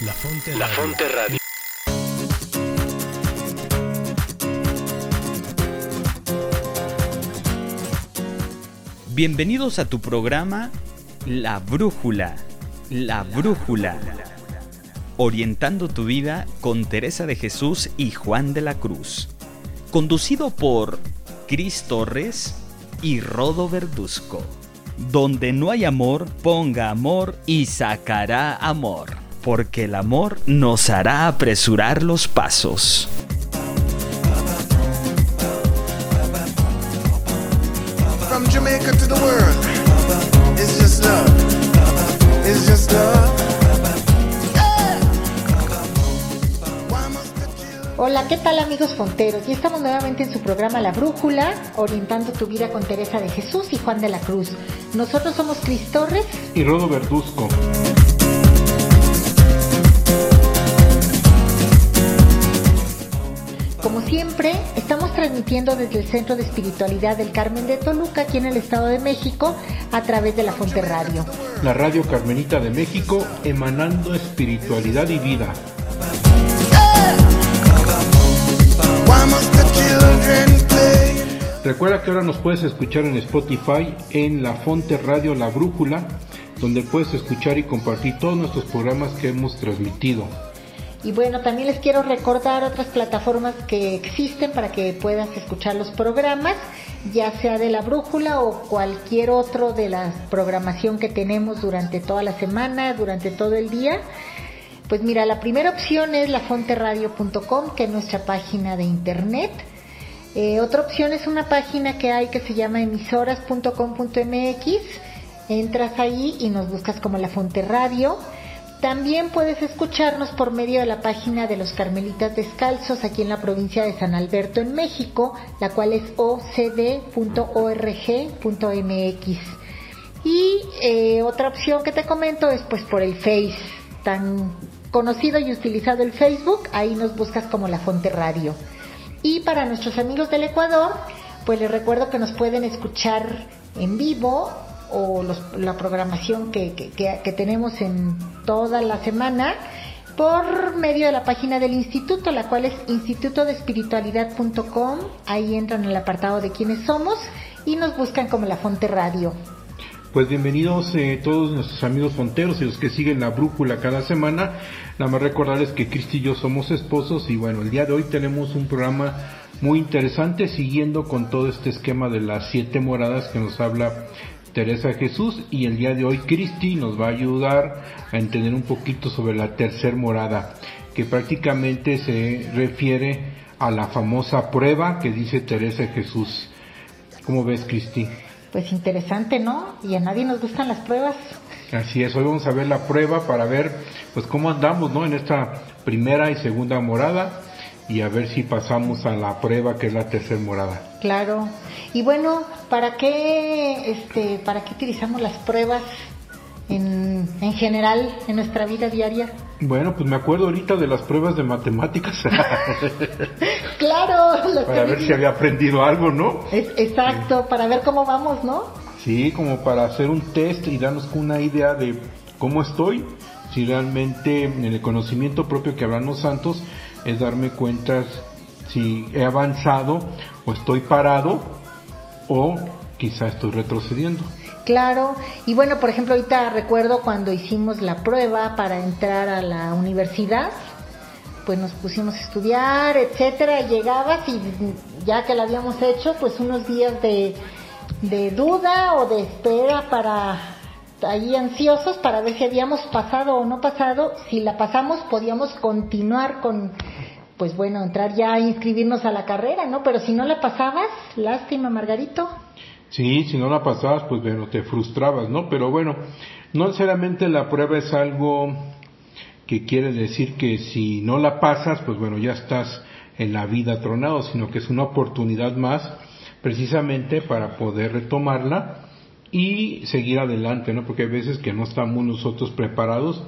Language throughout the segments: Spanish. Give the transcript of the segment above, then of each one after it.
La Fonte La Fonte Radio. Bienvenidos a tu programa La Brújula. La Brújula. Orientando tu vida con Teresa de Jesús y Juan de la Cruz. Conducido por Cris Torres y Rodo Verduzco. Donde no hay amor, ponga amor y sacará amor. Porque el amor nos hará apresurar los pasos. From Jamaica to the world, it's just love. It's just love. Yeah. Why must the children Hola, ¿qué tal amigos fonteros? Y estamos nuevamente en su programa La Brújula, orientando tu vida con Teresa de Jesús y Juan de la Cruz. Nosotros somos Cris Torres y Rodo Verduzco. Siempre, estamos transmitiendo desde el Centro de Espiritualidad del Carmen de Toluca, aquí en el Estado de México, a través de la Fonte Radio. La Radio Carmenita de México, emanando espiritualidad y vida. Recuerda que ahora nos puedes escuchar en Spotify, en La Fonte Radio La Brújula, donde puedes escuchar y compartir todos nuestros programas que hemos transmitido. Y bueno, también les quiero recordar otras plataformas que existen para que puedas escuchar los programas, ya sea de la brújula o cualquier otro de la programación que tenemos durante toda la semana, durante todo el día. Pues mira, la primera opción es lafonteradio.com, que es nuestra página de internet. Eh, otra opción es una página que hay que se llama emisoras.com.mx. Entras ahí y nos buscas como La Fonte Radio. También puedes escucharnos por medio de la página de los Carmelitas Descalzos aquí en la provincia de San Alberto, en México, la cual es ocd.org.mx. Y eh, otra opción que te comento es pues por el Face, tan conocido y utilizado el Facebook, ahí nos buscas como La Fonte Radio. Y para nuestros amigos del Ecuador, pues les recuerdo que nos pueden escuchar en vivo o los- la programación que, que- tenemos en toda la semana por medio de la página del instituto, la cual es institutodespiritualidad.com. Ahí entran en el apartado de quiénes somos y nos buscan como La Fonte Radio. Pues bienvenidos eh, todos nuestros amigos fonteros y los que siguen la brújula cada semana. Nada más recordarles que Cristi y yo somos esposos y bueno, el día de hoy tenemos un programa muy interesante siguiendo con todo este esquema de las siete moradas que nos habla Teresa Jesús y el día de hoy Cristi nos va a ayudar a entender un poquito sobre la tercer morada que prácticamente se refiere a la famosa prueba que dice Teresa Jesús. ¿Cómo ves Cristi? Pues interesante, ¿no? Y a nadie nos gustan las pruebas. Así es, hoy vamos a ver la prueba para ver pues cómo andamos, ¿no? En esta primera y segunda morada y a ver si pasamos a la prueba que es la tercera morada. Claro. Y bueno, ¿para qué, este, para qué utilizamos las pruebas en, en general en nuestra vida diaria? Bueno, pues me acuerdo ahorita de las pruebas de matemáticas Claro, las para ver si había aprendido algo, ¿no? Es- exacto, para ver cómo vamos, ¿no? Sí, como para hacer un test y darnos una idea de cómo estoy, si realmente en el conocimiento propio que hablan los santos es darme cuenta si he avanzado o estoy parado o quizá estoy retrocediendo. Claro. Y bueno, por ejemplo, ahorita recuerdo cuando hicimos la prueba para entrar a la universidad, pues nos pusimos a estudiar, etcétera, y llegabas y ya que la habíamos hecho, pues unos días de, de duda o de espera para ahí ansiosos para ver si habíamos pasado o no pasado. Si la pasamos, podíamos continuar con, pues bueno, entrar ya a inscribirnos a la carrera, ¿no? Pero si no la pasabas, lástima, Margarito. Sí, si no la pasabas, pues bueno, te frustrabas, ¿no? Pero bueno, no necesariamente la prueba es algo que quiere decir que si no la pasas, pues bueno, ya estás en la vida tronado, sino que es una oportunidad más precisamente para poder retomarla y seguir adelante, ¿no? Porque hay veces que no estamos nosotros preparados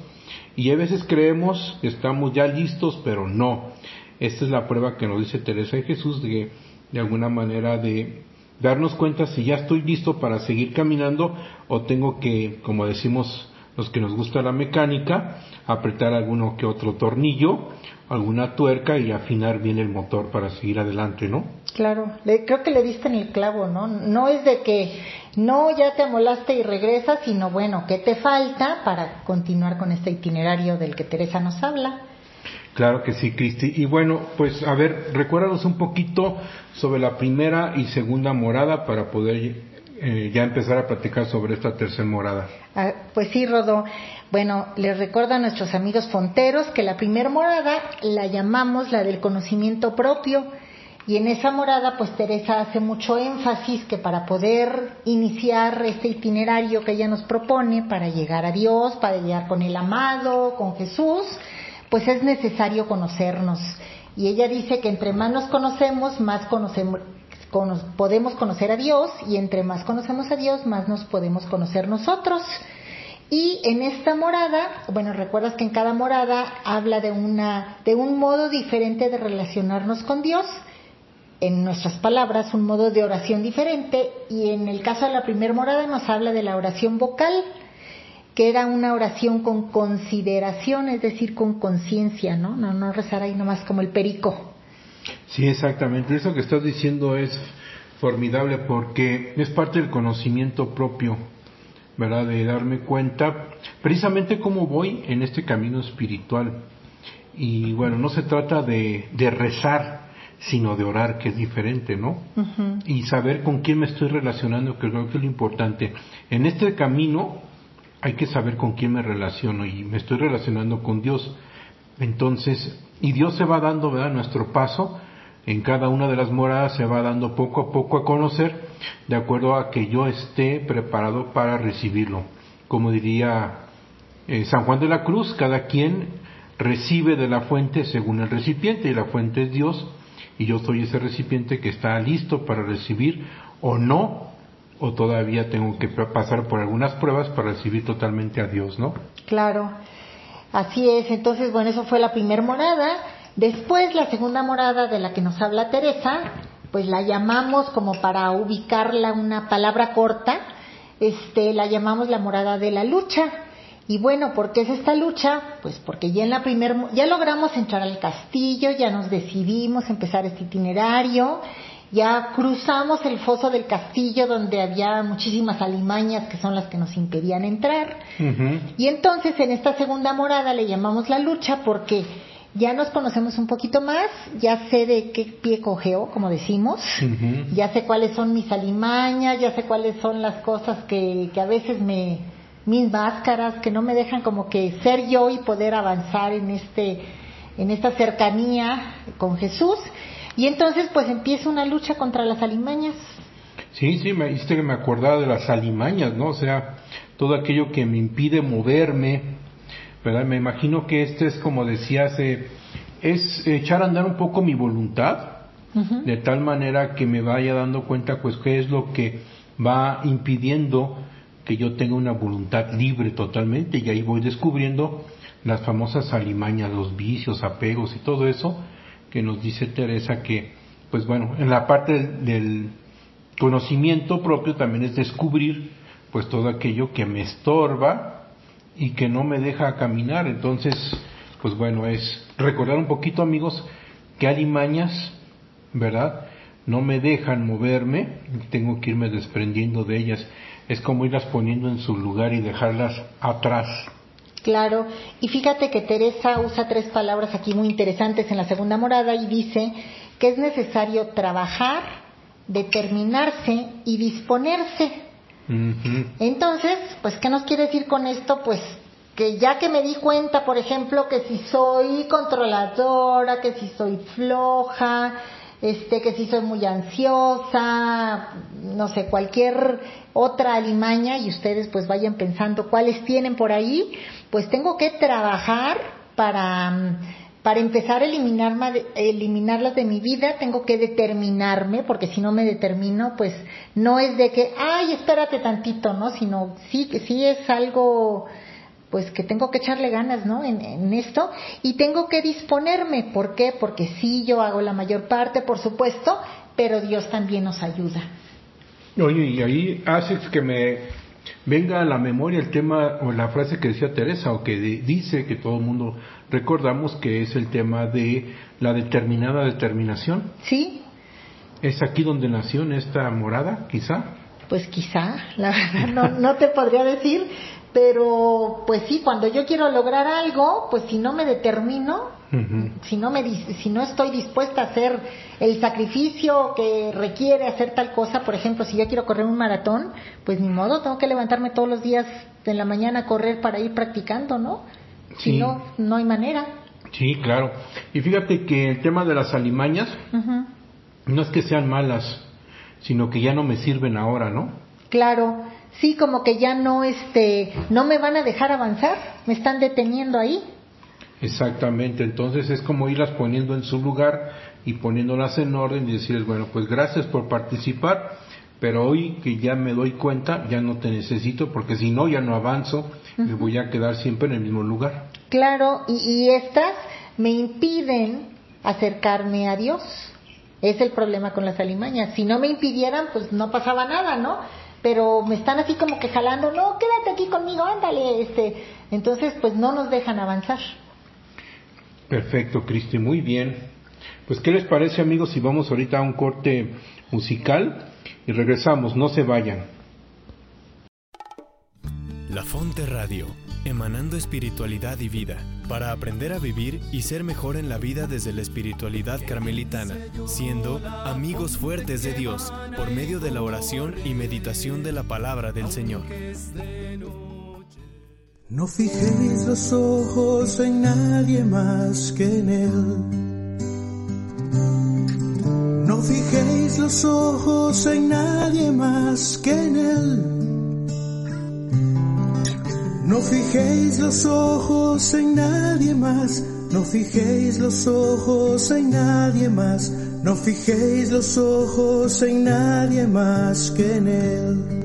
y a veces creemos que estamos ya listos, pero no. Esta es la prueba que nos dice Teresa de Jesús de, de alguna manera de darnos cuenta si ya estoy listo para seguir caminando o tengo que, como decimos los que nos gusta la mecánica, apretar alguno que otro tornillo, alguna tuerca y afinar bien el motor para seguir adelante, ¿no? Claro, le, creo que le diste en el clavo, ¿no? No es de que no ya te amolaste y regresas, sino bueno, ¿qué te falta para continuar con este itinerario del que Teresa nos habla? Claro que sí, Cristi. Y bueno, pues a ver, recuérdanos un poquito sobre la primera y segunda morada para poder eh, ya empezar a platicar sobre esta tercera morada. Ah, pues sí, Rodo. Bueno, les recuerdo a nuestros amigos fonteros que la primera morada la llamamos la del conocimiento propio. Y en esa morada, pues Teresa hace mucho énfasis que para poder iniciar este itinerario que ella nos propone, para llegar a Dios, para llegar con el amado, con Jesús, pues es necesario conocernos. Y ella dice que entre más nos conocemos, más conocemos, podemos conocer a Dios y entre más conocemos a Dios, más nos podemos conocer nosotros. Y en esta morada, bueno, recuerdas que en cada morada habla de una de un modo diferente de relacionarnos con Dios. En nuestras palabras, un modo de oración diferente y en el caso de la primera morada nos habla de la oración vocal que era una oración con consideración, es decir, con conciencia, ¿no? ¿no? No rezar ahí nomás como el perico. Sí, exactamente. Eso que estás diciendo es formidable porque es parte del conocimiento propio, ¿verdad? De darme cuenta precisamente cómo voy en este camino espiritual. Y bueno, no se trata de, de rezar, sino de orar, que es diferente, ¿no? Y saber con quién me estoy relacionando, que creo que es lo importante. En este camino hay que saber con quién me relaciono y me estoy relacionando con Dios. Entonces, y Dios se va dando, ¿verdad? Nuestro paso en cada una de las moradas se va dando poco a poco a conocer de acuerdo a que yo esté preparado para recibirlo. Como diría eh, San Juan de la Cruz, cada quien recibe de la fuente según el recipiente y la fuente es Dios y yo soy ese recipiente que está listo para recibir o no o todavía tengo que pasar por algunas pruebas para recibir totalmente a Dios, ¿no? Claro, así es. Entonces, bueno, eso fue la primera morada. Después, la segunda morada de la que nos habla Teresa, pues la llamamos como para ubicarla una palabra corta, este, la llamamos la morada de la lucha. Y bueno, ¿por qué es esta lucha? Pues porque ya en la primer, ya logramos entrar al castillo, ya nos decidimos empezar este itinerario ya cruzamos el foso del castillo donde había muchísimas alimañas que son las que nos impedían entrar. Y entonces en esta segunda morada le llamamos la lucha porque ya nos conocemos un poquito más, ya sé de qué pie cogeo, como decimos, ya sé cuáles son mis alimañas, ya sé cuáles son las cosas que, que a veces me, mis máscaras, que no me dejan como que ser yo y poder avanzar en este, en esta cercanía con Jesús. Y entonces pues empieza una lucha contra las alimañas. Sí, sí, me dijiste que me acordaba de las alimañas, ¿no? O sea, todo aquello que me impide moverme, ¿verdad? Me imagino que este es como decías, eh, es echar a andar un poco mi voluntad, de tal manera que me vaya dando cuenta pues qué es lo que va impidiendo que yo tenga una voluntad libre totalmente y ahí voy descubriendo las famosas alimañas, los vicios, apegos y todo eso que nos dice Teresa que, pues bueno, en la parte del conocimiento propio también es descubrir pues todo aquello que me estorba y que no me deja caminar. Entonces, pues bueno, es recordar un poquito amigos que alimañas, ¿verdad? No me dejan moverme, tengo que irme desprendiendo de ellas. Es como irlas poniendo en su lugar y dejarlas atrás. Claro, y fíjate que Teresa usa tres palabras aquí muy interesantes en la segunda morada y dice que es necesario trabajar, determinarse y disponerse. Entonces, pues, ¿qué nos quiere decir con esto? Pues que ya que me di cuenta, por ejemplo, que si soy controladora, que si soy floja, este, que si soy muy ansiosa, no sé, cualquier otra alimaña y ustedes pues vayan pensando cuáles tienen por ahí, pues tengo que trabajar para, para empezar a eliminar, eliminarlas de mi vida, tengo que determinarme, porque si no me determino, pues no es de que, ay, espérate tantito, ¿no? Sino sí, sí es algo pues que tengo que echarle ganas, ¿no? En, esto y tengo que disponerme. ¿Por qué? Porque sí, yo hago la mayor parte, por supuesto, pero Dios también nos ayuda. Oye, y ahí haces que me venga a la memoria el tema o la frase que decía Teresa o que dice que todo el mundo recordamos que es el tema de la determinada determinación. Sí. ¿Es aquí donde nació en esta morada, quizá? Pues quizá, la verdad no, no te podría decir, pero pues sí, cuando yo quiero lograr algo, pues si no me determino, si no me si no estoy dispuesta a hacer el sacrificio que requiere hacer tal cosa, por ejemplo, si yo quiero correr un maratón, pues ni modo, tengo que levantarme todos los días en la mañana a correr para ir practicando, ¿no? Si no, no hay manera. Sí, claro. Y fíjate que el tema de las alimañas no es que sean malas, sino que ya no me sirven ahora, ¿no? Claro sí como que ya no este no me van a dejar avanzar, me están deteniendo ahí. Exactamente, entonces es como irlas poniendo en su lugar y poniéndolas en orden y decirles, bueno, pues gracias por participar, pero hoy que ya me doy cuenta, ya no te necesito porque si no, ya no avanzo, me voy a quedar siempre en el mismo lugar. Claro, y, y estas me impiden acercarme a Dios. Es el problema con las alimañas. Si no me impidieran, pues no pasaba nada, ¿no? pero me están así como que jalando, no, quédate aquí conmigo, ándale, este, entonces pues no nos dejan avanzar. Perfecto, Cristi, muy bien. Pues qué les parece amigos si vamos ahorita a un corte musical y regresamos, no se vayan. La Fonte Radio, emanando espiritualidad y vida, para aprender a vivir y ser mejor en la vida desde la espiritualidad carmelitana, siendo amigos fuertes de Dios por medio de la oración y meditación de la palabra del Señor. No fijéis los ojos en nadie más que en Él. No fijéis los ojos en nadie más que en Él. No fijéis los ojos en nadie más, no fijéis los ojos en nadie más, no fijéis los ojos en nadie más que en Él.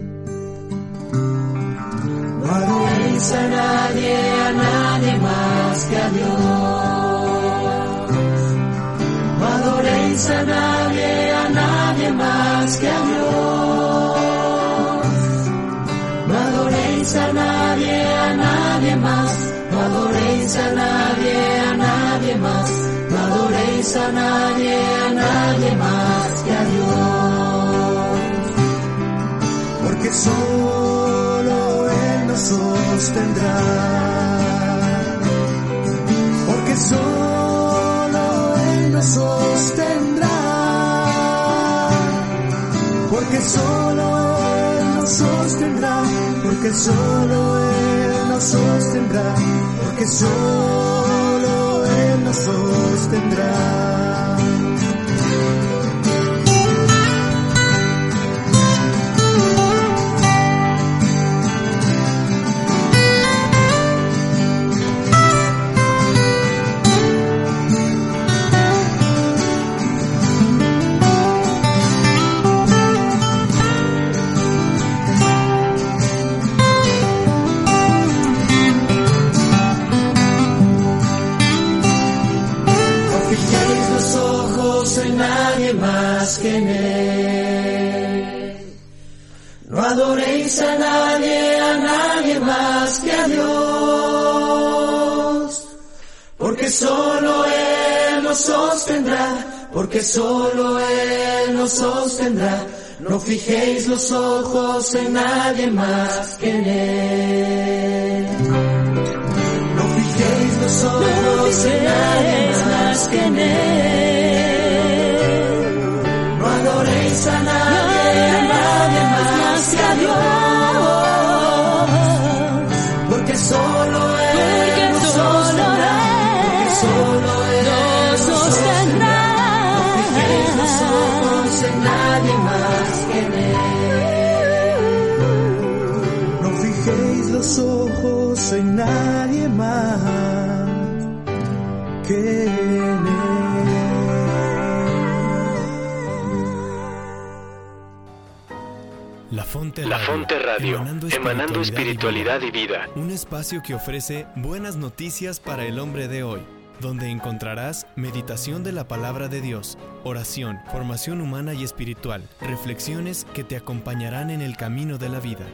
No adoréis a nadie, a nadie más que a Dios. A nadie, a nadie más que a Dios. No adoréis a nadie, a nadie más. No adoréis a nadie, a nadie más. No adoréis a nadie, a nadie más que a Dios. Porque solo Él nos sostendrá. Porque solo Él nos sostendrá. Porque solo Él nos sostendrá. Porque solo Él nos sostendrá. No fijéis los ojos en nadie más que en Él. No fijéis los ojos en nadie más que en Él. La Fonte La Radio, Fonte Radio, emanando espiritualidad y vida. Un espacio que ofrece buenas noticias para el hombre de hoy, donde encontrarás meditación de la palabra de Dios, oración, formación humana y espiritual, reflexiones que te acompañarán en el camino de la vida.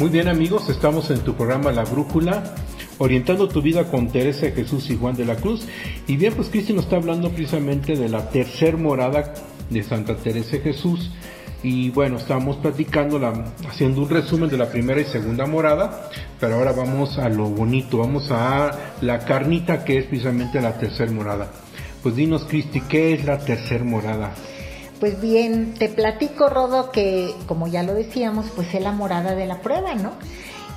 Muy bien amigos, estamos en tu programa La Brújula, orientando tu vida con Teresa Jesús y Juan de la Cruz. Y bien, pues Cristi nos está hablando precisamente de la tercer morada de Santa Teresa Jesús. Y bueno, estamos platicando, la, haciendo un resumen de la primera y segunda morada, pero ahora vamos a lo bonito, vamos a la carnita que es precisamente la tercer morada. Pues dinos, Cristi, ¿qué es la tercer morada? Pues bien, te platico, Rodo, que como ya lo decíamos, pues es la morada de la prueba, ¿no?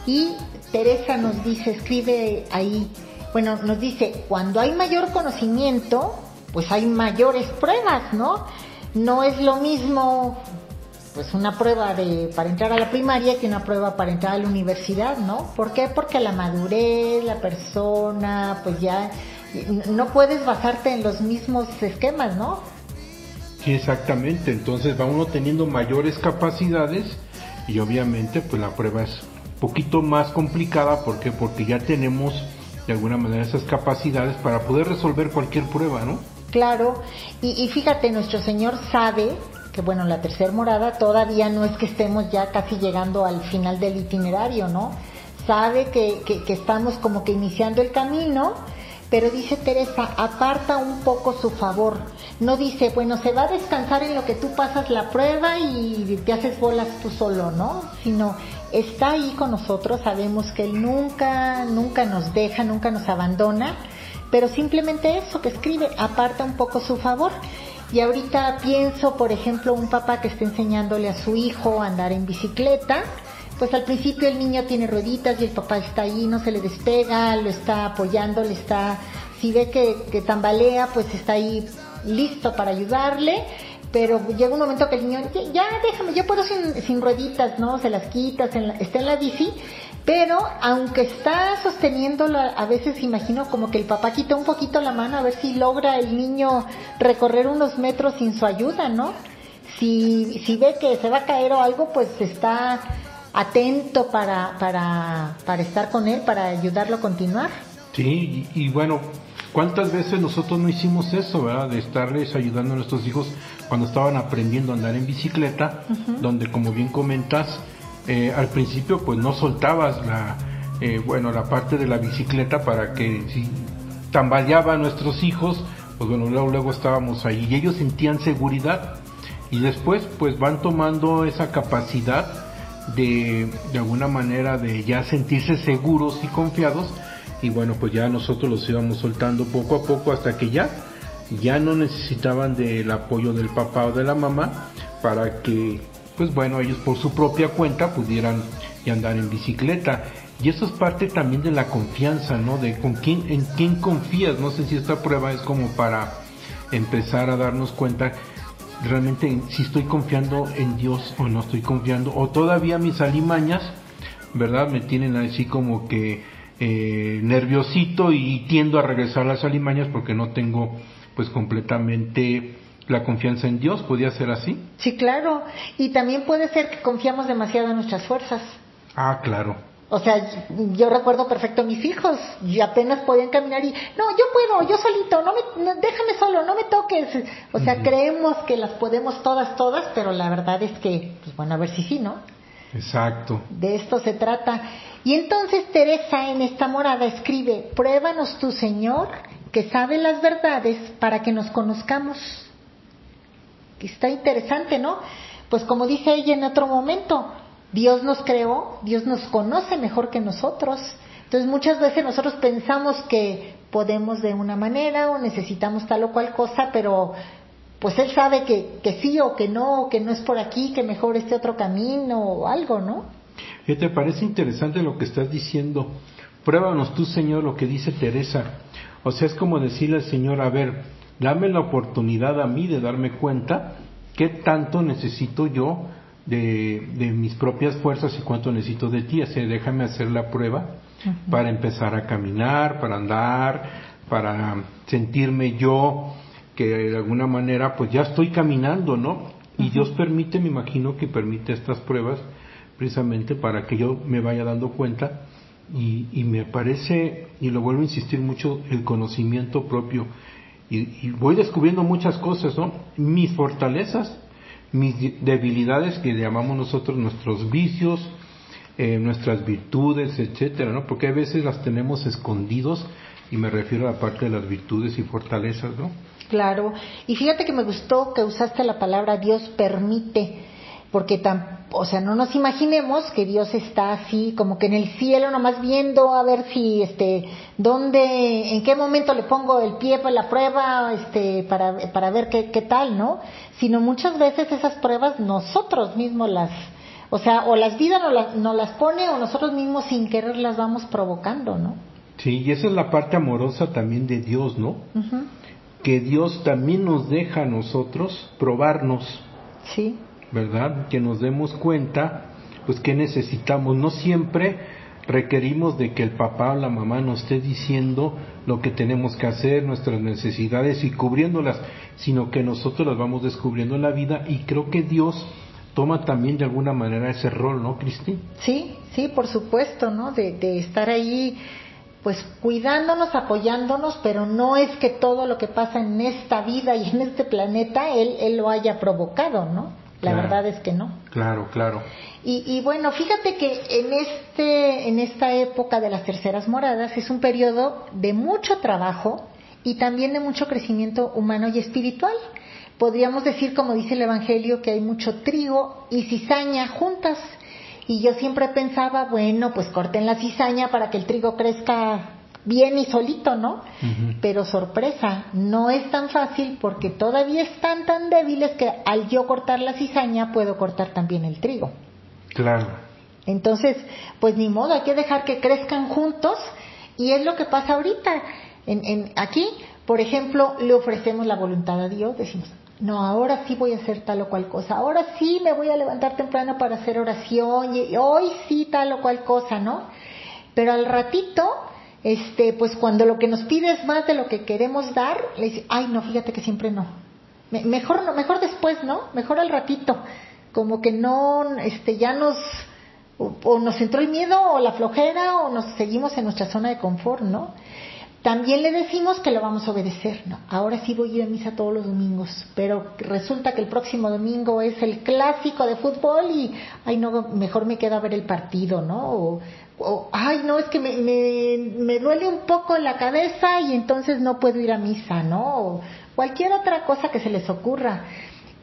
Y Teresa nos dice, escribe ahí, bueno, nos dice, cuando hay mayor conocimiento, pues hay mayores pruebas, ¿no? No es lo mismo pues una prueba de para entrar a la primaria que una prueba para entrar a la universidad, ¿no? ¿Por qué? Porque la madurez, la persona, pues ya no puedes basarte en los mismos esquemas, ¿no? Sí, exactamente. Entonces va uno teniendo mayores capacidades y obviamente pues la prueba es un poquito más complicada. ¿Por qué? Porque ya tenemos de alguna manera esas capacidades para poder resolver cualquier prueba, ¿no? Claro. Y, y fíjate, nuestro Señor sabe que bueno, la tercera morada todavía no es que estemos ya casi llegando al final del itinerario, ¿no? Sabe que, que, que estamos como que iniciando el camino pero dice Teresa, aparta un poco su favor. No dice, bueno, se va a descansar en lo que tú pasas la prueba y te haces bolas tú solo, ¿no? Sino está ahí con nosotros, sabemos que Él nunca, nunca nos deja, nunca nos abandona, pero simplemente eso que escribe, aparta un poco su favor. Y ahorita pienso, por ejemplo, un papá que está enseñándole a su hijo a andar en bicicleta, pues al principio el niño tiene rueditas y el papá está ahí, no se le despega, lo está apoyando, le está, si ve que, tambalea, pues está ahí listo para ayudarle, pero llega un momento que el niño, ya déjame, yo puedo sin, sin rueditas, ¿no? Se las quitas, está en la bici, pero aunque está sosteniéndolo, a veces imagino como que el papá quita un poquito la mano a ver si logra el niño recorrer unos metros sin su ayuda, ¿no? Si, si ve que se va a caer o algo, pues está atento para, para, para estar con él, para ayudarlo a continuar. Sí, y, bueno, ¿cuántas veces nosotros no hicimos eso, verdad? De estarles ayudando a nuestros hijos cuando estaban aprendiendo a andar en bicicleta, donde como bien comentas, eh, al principio pues no soltabas la, eh, bueno, la parte de la bicicleta para que si tambaleaba a nuestros hijos, pues bueno, luego, luego estábamos ahí y ellos sentían seguridad y después pues van tomando esa capacidad de, de alguna manera de ya sentirse seguros y confiados. Y bueno pues ya nosotros los íbamos soltando poco a poco hasta que ya ya no necesitaban del apoyo del papá o de la mamá para que pues bueno ellos por su propia cuenta pudieran andar en bicicleta. Y eso es parte también de la confianza no de con quién en quién confías. No sé si esta prueba es como para empezar a darnos cuenta realmente si estoy confiando en Dios o no estoy confiando, o todavía mis alimañas, ¿verdad? Me tienen así como que eh, nerviosito y tiendo a regresar a las alimañas porque no tengo pues completamente la confianza en Dios, ¿podría ser así? Sí, claro, y también puede ser que confiamos demasiado en nuestras fuerzas. Ah, claro. O sea, yo recuerdo perfecto a mis hijos y apenas podían caminar y, no, yo puedo, yo solito, no me, déjame solo, no me toques. O sea, creemos que las podemos todas, todas, pero la verdad es que, pues bueno, a ver si sí, ¿no? Exacto. De esto se trata. Y entonces Teresa en esta morada escribe, pruébanos tu Señor, que sabe las verdades para que nos conozcamos. Está interesante, ¿no? Pues como dice ella en otro momento, Dios nos creó, Dios nos conoce mejor que nosotros. Entonces muchas veces nosotros pensamos que podemos de una manera o necesitamos tal o cual cosa, pero pues Él sabe que, que sí o que no, que no es por aquí, que mejor este otro camino o algo, ¿no? ¿Qué te parece interesante lo que estás diciendo? Pruébanos tú, Señor, lo que dice Teresa. O sea, es como decirle al Señor, a ver, dame la oportunidad a mí de darme cuenta qué tanto necesito yo de, de, mis propias fuerzas y cuánto necesito de ti. Así, déjame hacer la prueba para empezar a caminar, para andar, para sentirme yo que de alguna manera pues ya estoy caminando, ¿no? Y Dios permite, me imagino que permite estas pruebas precisamente para que yo me vaya dando cuenta y, y me parece, y lo vuelvo a insistir mucho, el conocimiento propio. Y, y voy descubriendo muchas cosas, ¿no? Mis fortalezas mis debilidades que llamamos nosotros nuestros vicios, eh, nuestras virtudes, etcétera, ¿no? Porque a veces las tenemos escondidos y me refiero a la parte de las virtudes y fortalezas, ¿no? Claro. Y fíjate que me gustó que usaste la palabra Dios permite, porque tan, o sea, no nos imaginemos que Dios está así como que en el cielo nomás viendo a ver si este dónde en qué momento le pongo el pie para la prueba, este para para ver qué qué tal, ¿no? Sino muchas veces esas pruebas nosotros mismos las o sea, o las vidas nos las, nos las pone o nosotros mismos sin querer las vamos provocando, ¿no? Sí, y esa es la parte amorosa también de Dios, ¿no? Que Dios también nos deja a nosotros probarnos, Sí. ¿Verdad? Que nos demos cuenta, pues, que necesitamos. No siempre requerimos de que el papá o la mamá nos esté diciendo lo que tenemos que hacer, nuestras necesidades y cubriéndolas, sino que nosotros las vamos descubriendo en la vida y creo que Dios toma también de alguna manera ese rol, ¿no, Cristi? Sí, sí, por supuesto, ¿no? De, de estar ahí, pues cuidándonos, apoyándonos, pero no es que todo lo que pasa en esta vida y en este planeta él, él lo haya provocado, ¿no? La Claro. verdad es que no. Claro, claro. Y, y bueno, fíjate que en este, en esta época de las terceras moradas es un periodo de mucho trabajo y también de mucho crecimiento humano y espiritual. Podríamos decir, como dice el Evangelio, que hay mucho trigo y cizaña juntas. Y yo siempre pensaba, bueno, pues corten la cizaña para que el trigo crezca bien y solito, ¿no? Pero sorpresa, no es tan fácil porque todavía están tan débiles que al yo cortar la cizaña puedo cortar también el trigo. Claro. Entonces, pues ni modo, hay que dejar que crezcan juntos y es lo que pasa ahorita. En, en, aquí, por ejemplo, le ofrecemos la voluntad a Dios, decimos, no, ahora sí voy a hacer tal o cual cosa, ahora sí me voy a levantar temprano para hacer oración, y hoy sí tal o cual cosa, ¿no? Pero al ratito, este, pues cuando lo que nos pide es más de lo que queremos dar, le dice, ay, no, fíjate que siempre no. Me- mejor no, mejor después, ¿no? Mejor al ratito. Como que no, este, ya nos, o, nos entró el miedo o la flojera o nos seguimos en nuestra zona de confort, ¿no? También le decimos que lo vamos a obedecer, ¿no? Ahora sí voy a ir a misa todos los domingos, pero resulta que el próximo domingo es el clásico de fútbol y, ay, no, mejor me quedo a ver el partido, ¿no? O, o, ay, no, es que me, me, me duele un poco la cabeza y entonces no puedo ir a misa, ¿no? O cualquier otra cosa que se les ocurra.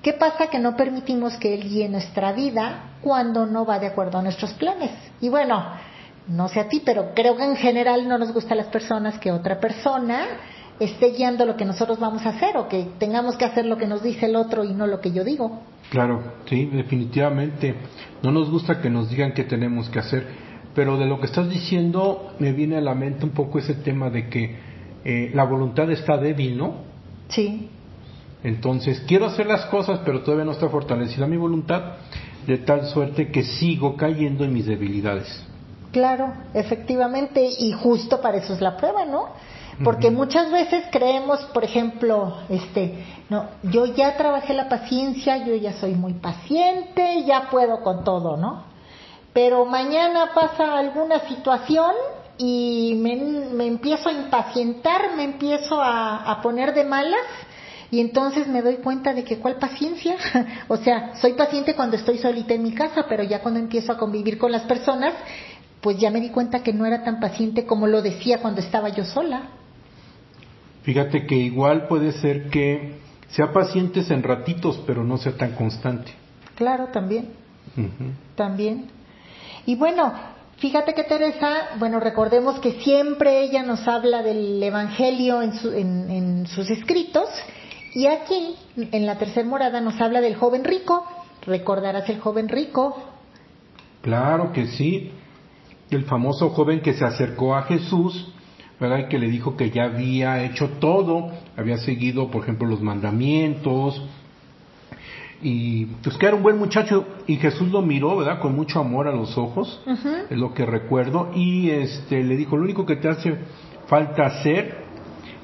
¿Qué pasa? Que no permitimos que Él guíe nuestra vida cuando no va de acuerdo a nuestros planes. Y bueno, no sé a ti, pero creo que en general no nos gusta a las personas que otra persona esté guiando lo que nosotros vamos a hacer o que tengamos que hacer lo que nos dice el otro y no lo que yo digo. Claro, sí, definitivamente. No nos gusta que nos digan qué tenemos que hacer, pero de lo que estás diciendo me viene a la mente un poco ese tema de que eh, la voluntad está débil, ¿no? Sí, Entonces, quiero hacer las cosas, pero todavía no está fortalecida mi voluntad, de tal suerte que sigo cayendo en mis debilidades. Claro, efectivamente, y justo para eso es la prueba, ¿no? Porque muchas veces creemos, por ejemplo, este, no, yo ya trabajé la paciencia, yo ya soy muy paciente, ya puedo con todo, ¿no? Pero mañana pasa alguna situación y me, me empiezo a impacientar, me empiezo a, a poner de malas y entonces me doy cuenta de que cuál paciencia. o sea, soy paciente cuando estoy solita en mi casa, pero ya cuando empiezo a convivir con las personas, pues ya me di cuenta que no era tan paciente como lo decía cuando estaba yo sola. Fíjate que igual puede ser que sea pacientes en ratitos, pero no sea tan constante. Claro, también, también. Y bueno, fíjate que Teresa, bueno, recordemos que siempre ella nos habla del Evangelio en, su- en- en sus escritos y aquí, en la tercera morada, nos habla del joven rico. Recordarás el joven rico. Claro que sí. El famoso joven que se acercó a Jesús, ¿verdad? Y que le dijo que ya había hecho todo, había seguido, por ejemplo, los mandamientos. Y pues que era un buen muchacho y Jesús lo miró, ¿verdad? Con mucho amor a los ojos, es lo que recuerdo. Y este le dijo, lo único que te hace falta hacer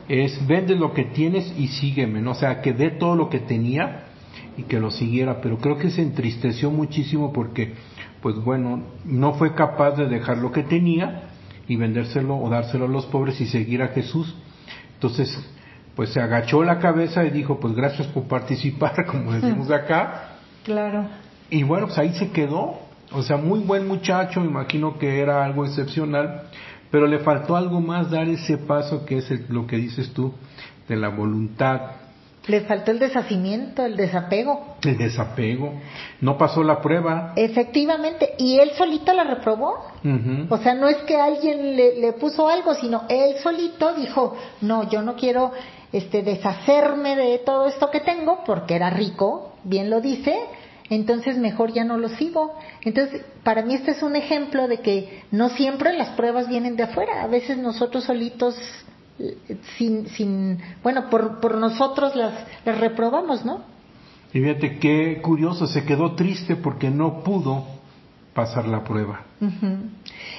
es vende lo que tienes y sígueme, ¿no? O sea, que dé todo lo que tenía y que lo siguiera, pero creo que se entristeció muchísimo porque, pues bueno, no fue capaz de dejar lo que tenía y vendérselo o dárselo a los pobres y seguir a Jesús. Entonces, pues se agachó la cabeza y dijo, pues gracias por participar, como decimos acá, Claro. y bueno, pues ahí se quedó. O sea, muy buen muchacho, me imagino que era algo excepcional, pero le faltó algo más, dar ese paso que es el- lo que dices tú, de la voluntad, Le faltó el deshacimiento, el desapego. el desapego. No pasó la prueba. Efectivamente, y él solito la reprobó. O sea, no es que alguien le, le puso algo, sino él solito dijo, no, yo no quiero este, deshacerme de todo esto que tengo, porque era rico, bien lo dice, entonces mejor ya no lo sigo. Entonces, para mí este es un ejemplo de que no siempre las pruebas vienen de afuera, a veces nosotros solitos, eh, sin, sin bueno, por, por nosotros las, las reprobamos, ¿no? Y fíjate qué curioso, se quedó triste porque no pudo pasar la prueba. Ujú.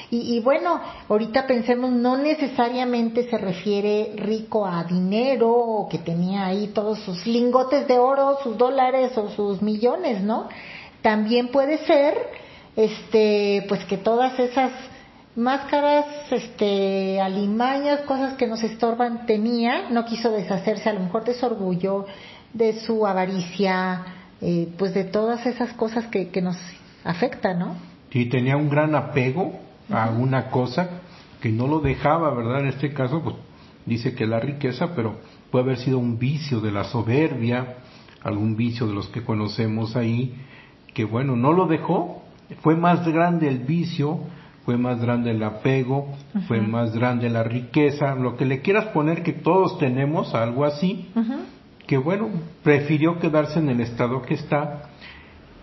Y, y bueno, ahorita pensemos, no necesariamente se refiere rico a dinero o que tenía ahí todos sus lingotes de oro, sus dólares o sus millones, ¿no? También puede ser, este, pues que todas esas máscaras, este, alimañas, cosas que nos estorban tenía, no quiso deshacerse a lo mejor de su orgullo, de su avaricia, eh, pues de todas esas cosas que, que nos afectan, ¿no? Y tenía un gran apego a una cosa que no lo dejaba, ¿verdad? En este caso, pues dice que la riqueza, pero puede haber sido un vicio de la soberbia, algún vicio de los que conocemos ahí, que bueno, no lo dejó, fue más grande el vicio, fue más grande el apego, fue más grande la riqueza, lo que le quieras poner que todos tenemos, algo así, que bueno, prefirió quedarse en el estado que está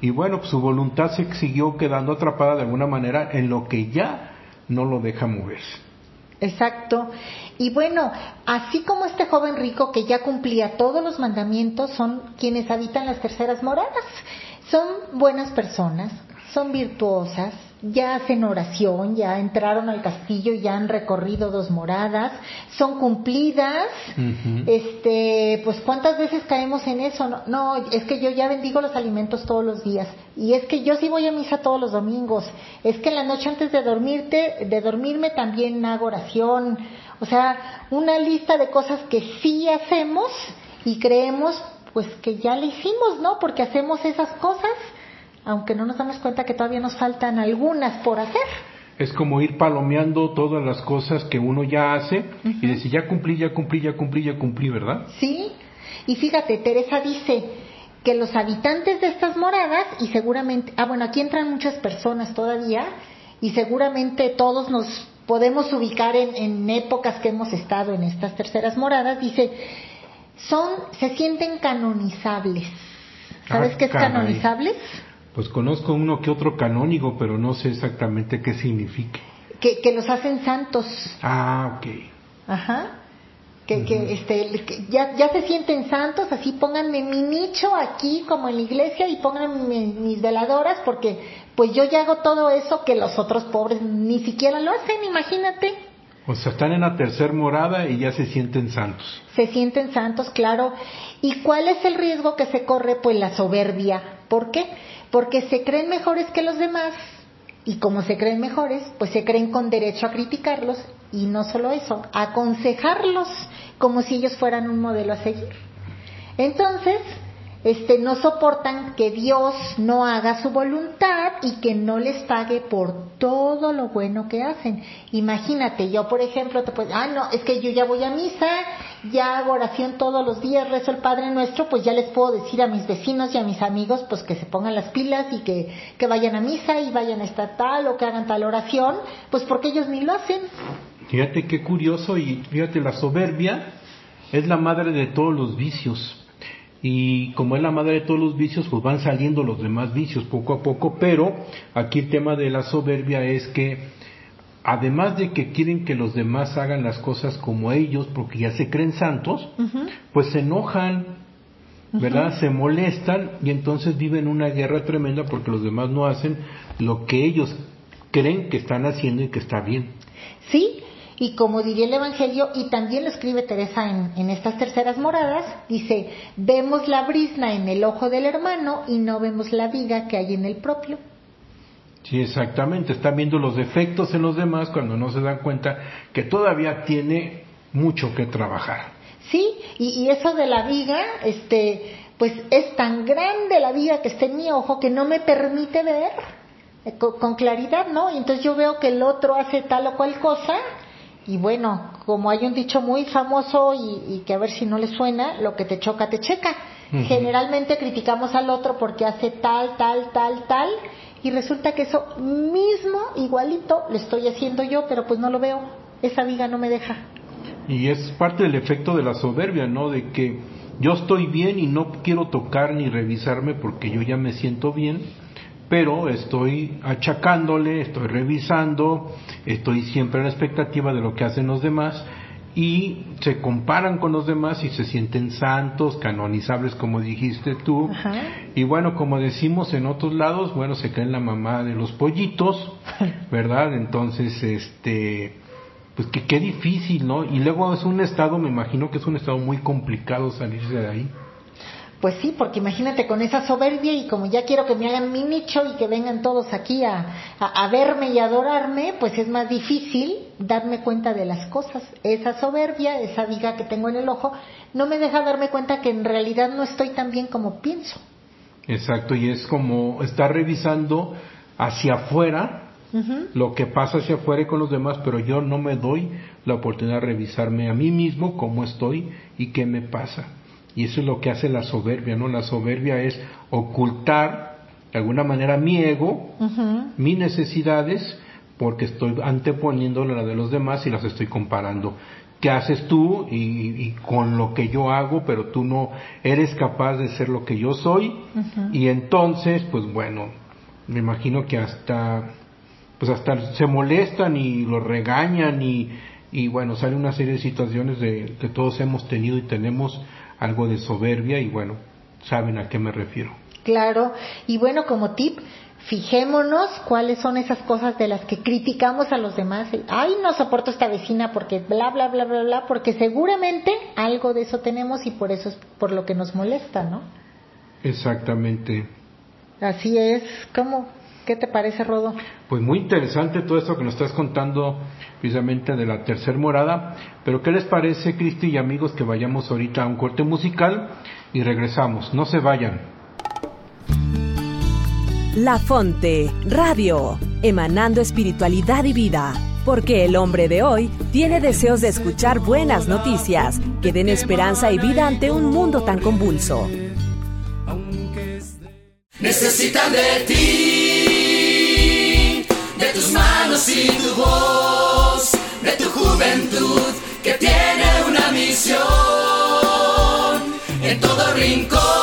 y bueno, pues, su voluntad se siguió quedando atrapada de alguna manera en lo que ya no lo deja moverse. Exacto. Y bueno, así como este joven rico que ya cumplía todos los mandamientos, son quienes habitan las terceras moradas. Son buenas personas, son virtuosas, ya hacen oración, ya entraron al castillo, ya han recorrido dos moradas, son cumplidas. Este, pues cuántas veces caemos en eso, no, no, es que yo ya bendigo los alimentos todos los días y es que yo sí voy a misa todos los domingos, es que en la noche antes de dormirte, de dormirme también hago oración, o sea, una lista de cosas que sí hacemos y creemos pues que ya le hicimos, ¿no? Porque hacemos esas cosas, aunque no nos damos cuenta que todavía nos faltan algunas por hacer. Es como ir palomeando todas las cosas que uno ya hace y decir, ya cumplí, ya cumplí, ya cumplí, ya cumplí, ¿verdad? Sí, y fíjate, Teresa dice que los habitantes de estas moradas, y seguramente, ah, bueno, aquí entran muchas personas todavía, y seguramente todos nos podemos ubicar en, en épocas que hemos estado en estas terceras moradas, dice, son, se sienten canonizables. ¿Sabes Ah, qué es canonizables? Pues conozco uno que otro canónigo, pero no sé exactamente qué significa. Que, que los hacen santos. Ah, ok. Ajá. Que, que, este, que ya, ya se sienten santos, así pónganme mi nicho aquí como en la iglesia y pónganme mis veladoras porque pues yo ya hago todo eso que los otros pobres ni siquiera lo hacen, imagínate. O sea, están en la tercer morada y ya se sienten santos. Se sienten santos, claro. ¿Y cuál es el riesgo que se corre? Pues la soberbia. ¿Por qué? Porque se creen mejores que los demás y como se creen mejores, pues se creen con derecho a criticarlos y no solo eso, aconsejarlos como si ellos fueran un modelo a seguir. Entonces, este, no soportan que Dios no haga su voluntad y que no les pague por todo lo bueno que hacen. Imagínate, yo por ejemplo, te puedo, ah, no, es que yo ya voy a misa, ya hago oración todos los días, rezo el Padre Nuestro, pues ya les puedo decir a mis vecinos y a mis amigos, pues que se pongan las pilas y que, que vayan a misa y vayan a estar tal o que hagan tal oración, pues porque ellos ni lo hacen. Fíjate qué curioso y fíjate, la soberbia es la madre de todos los vicios. Y como es la madre de todos los vicios, pues van saliendo los demás vicios poco a poco, pero aquí el tema de la soberbia es que además de que quieren que los demás hagan las cosas como ellos, porque ya se creen santos, pues se enojan, ¿verdad? Se molestan y entonces viven una guerra tremenda porque los demás no hacen lo que ellos creen que están haciendo y que está bien. Sí, y como diría el Evangelio, y también lo escribe Teresa en, en estas terceras moradas, dice, vemos la brisna en el ojo del hermano y no vemos la viga que hay en el propio. Sí, exactamente. Están viendo los defectos en los demás cuando no se dan cuenta que todavía tiene mucho que trabajar. Sí, y, y eso de la viga, este, pues es tan grande la viga que está en mi ojo que no me permite ver eh, con, claridad, ¿no? Y entonces yo veo que el otro hace tal o cual cosa y bueno, como hay un dicho muy famoso y, que a ver si no le suena, lo que te choca te checa. Generalmente criticamos al otro porque hace tal, tal, tal, tal y resulta que eso mismo, igualito, lo estoy haciendo yo, pero pues no lo veo. Esa viga no me deja. Y es parte del efecto de la soberbia, ¿no? De que yo estoy bien y no quiero tocar ni revisarme porque yo ya me siento bien, pero estoy achacándole, estoy revisando, estoy siempre en la expectativa de lo que hacen los demás y se comparan con los demás y se sienten santos, canonizables como dijiste tú. Y bueno, como decimos en otros lados, bueno, se creen la mamá de los pollitos, ¿verdad? Entonces, este, pues que qué difícil, ¿no? Y luego es un estado, me imagino que es un estado muy complicado salirse de ahí. Pues sí, porque imagínate con esa soberbia y como ya quiero que me hagan mi nicho y que vengan todos aquí a, a, verme y adorarme, pues es más difícil darme cuenta de las cosas. Esa soberbia, esa viga que tengo en el ojo, no me deja darme cuenta que en realidad no estoy tan bien como pienso. Exacto, y es como estar revisando hacia afuera lo que pasa hacia afuera y con los demás, pero yo no me doy la oportunidad de revisarme a mí mismo cómo estoy y qué me pasa. Y eso es lo que hace la soberbia, ¿no? La soberbia es ocultar de alguna manera mi ego, mis necesidades, porque estoy anteponiendo la de los demás y las estoy comparando. ¿Qué haces tú y, con lo que yo hago, pero tú no eres capaz de ser lo que yo soy? Y entonces, pues bueno, me imagino que hasta, pues hasta se molestan y lo regañan y, y bueno, sale una serie de situaciones de, que todos hemos tenido y tenemos algo de soberbia y bueno, saben a qué me refiero. Claro, y bueno, como tip, fijémonos cuáles son esas cosas de las que criticamos a los demás. Ay, no soporto esta vecina porque bla, bla, bla, bla, bla, porque seguramente algo de eso tenemos y por eso es por lo que nos molesta, ¿no? Exactamente. Así es. ¿Cómo? ¿Qué te parece, Rodo? Pues muy interesante todo esto que nos estás contando precisamente de la tercer morada. Pero ¿qué les parece, Cristi y amigos, que vayamos ahorita a un corte musical y regresamos? No se vayan. La Fonte, Radio, emanando espiritualidad y vida. Porque el hombre de hoy tiene deseos de escuchar buenas noticias que den esperanza y vida ante un mundo tan convulso. Necesitan de ti, tus manos y tu voz, de tu juventud que tiene una misión en todo rincón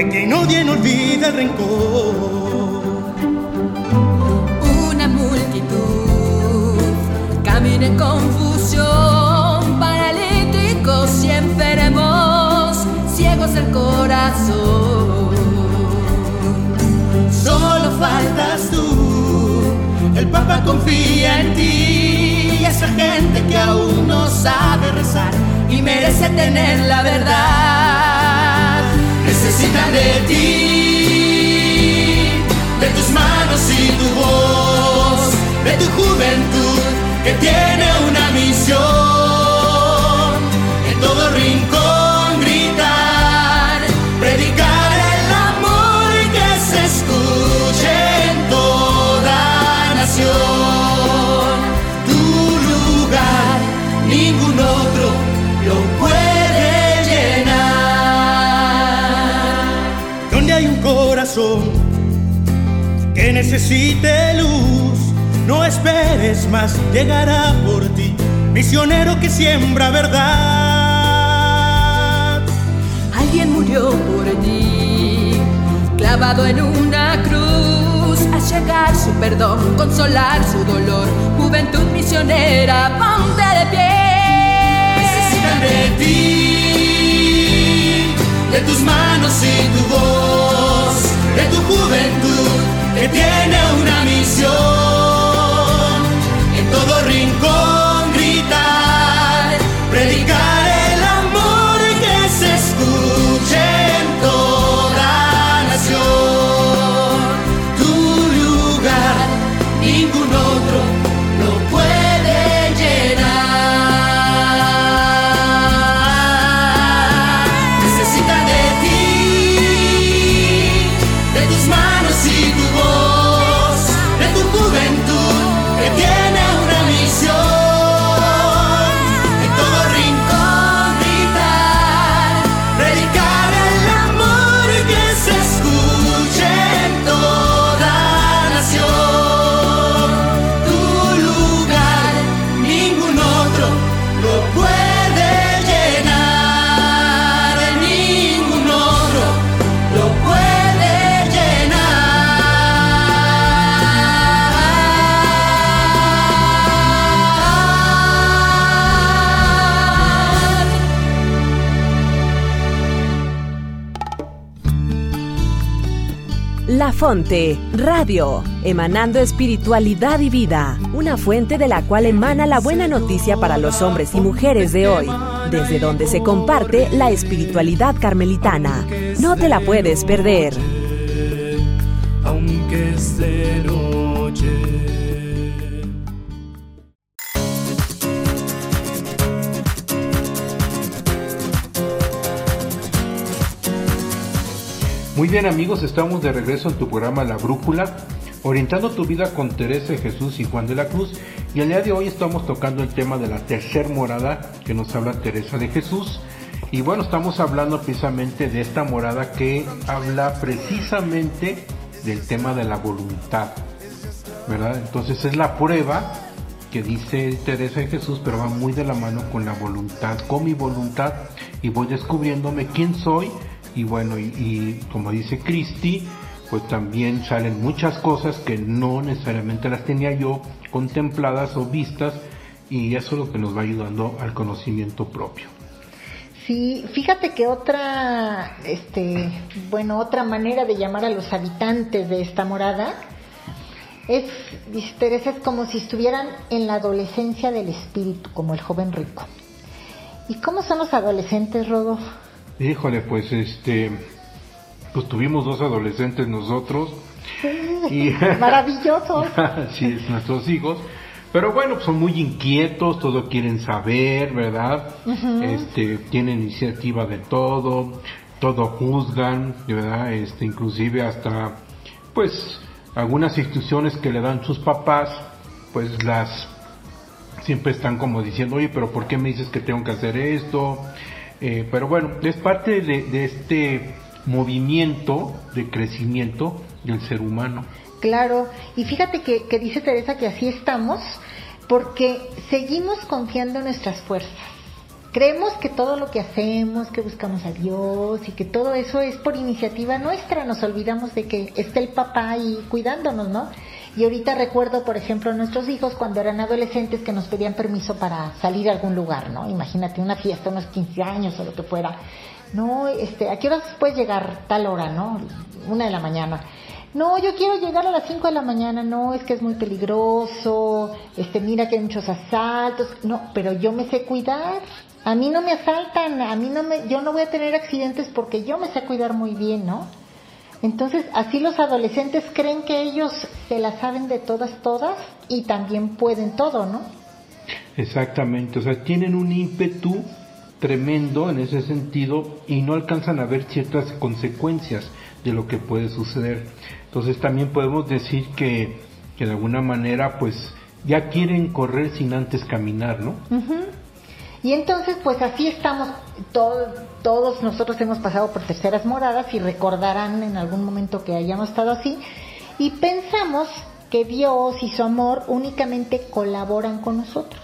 de quien no no olvida el rencor. Una multitud camina en confusión, paralíticos y enfermos, ciegos el corazón. Solo faltas tú, el Papa confía en ti esa gente que aún no sabe rezar y merece tener la verdad. Necesitan de ti, de tus manos y tu voz, de tu juventud que tiene una misión. En todo rincón necesite luz, no esperes más, llegará por ti, misionero que siembra verdad. Alguien murió por ti, clavado en una cruz, a llegar su perdón, consolar su dolor, juventud misionera, ponte de pie. De ti, de tus manos y tu voz, de tu juventud que tiene una misión. En todo rincón Fonte, Radio, emanando espiritualidad y vida, una fuente de la cual emana la buena noticia para los hombres y mujeres de hoy, desde donde se comparte la espiritualidad carmelitana. No te la puedes perder. aunque noche. Muy bien amigos, estamos de regreso en tu programa La Brújula, orientando tu vida con Teresa de Jesús y Juan de la Cruz. Y el día de hoy estamos tocando el tema de la tercer morada que nos habla Teresa de Jesús. Y bueno, estamos hablando precisamente de esta morada que habla precisamente del tema de la voluntad. ¿Verdad? Entonces es la prueba que dice Teresa de Jesús, pero va muy de la mano con la voluntad, con mi voluntad, y voy descubriéndome quién soy, y bueno, y, como dice Cristi, pues también salen muchas cosas que no necesariamente las tenía yo contempladas o vistas, y eso es lo que nos va ayudando al conocimiento propio. Sí, fíjate que otra, este, bueno, otra manera de llamar a los habitantes de esta morada es, dice Teresa, es como si estuvieran en la adolescencia del espíritu, como el joven rico. ¿Y cómo son los adolescentes, Rodolfo? Híjole, pues este, pues tuvimos dos adolescentes nosotros. Y Maravilloso. sí, es nuestros hijos. Pero bueno, pues son muy inquietos, todo quieren saber, ¿verdad? Este, tienen iniciativa de todo, todo juzgan, ¿verdad? Este, inclusive hasta, pues, algunas instrucciones que le dan sus papás, pues las siempre están como diciendo, oye, pero ¿por qué me dices que tengo que hacer esto? Eh, pero bueno, es parte de, este movimiento de crecimiento del ser humano. Claro, y fíjate que, que dice Teresa que así estamos porque seguimos confiando en nuestras fuerzas. Creemos que todo lo que hacemos, que buscamos a Dios y que todo eso es por iniciativa nuestra. Nos olvidamos de que está el papá ahí cuidándonos, ¿no? Y ahorita recuerdo, por ejemplo, a nuestros hijos cuando eran adolescentes que nos pedían permiso para salir a algún lugar, ¿no? Imagínate una fiesta, unos 15 años o lo que fuera. No, este, ¿a qué horas puedes llegar tal hora, no? Una de la mañana. No, yo quiero llegar a las 5 de la mañana, no, es que es muy peligroso, este, mira que hay muchos asaltos, no, pero yo me sé cuidar, a mí no me asaltan, a mí no me, yo no voy a tener accidentes porque yo me sé cuidar muy bien, ¿no? Entonces, así los adolescentes creen que ellos se la saben de todas, todas y también pueden todo, ¿no? Exactamente, o sea, tienen un ímpetu tremendo en ese sentido y no alcanzan a ver ciertas consecuencias de lo que puede suceder. Entonces también podemos decir que, que de alguna manera pues ya quieren correr sin antes caminar, ¿no? Ujú. Y entonces, pues así estamos, todo- todos nosotros hemos pasado por terceras moradas y recordarán en algún momento que hayamos estado así y pensamos que Dios y su amor únicamente colaboran con nosotros,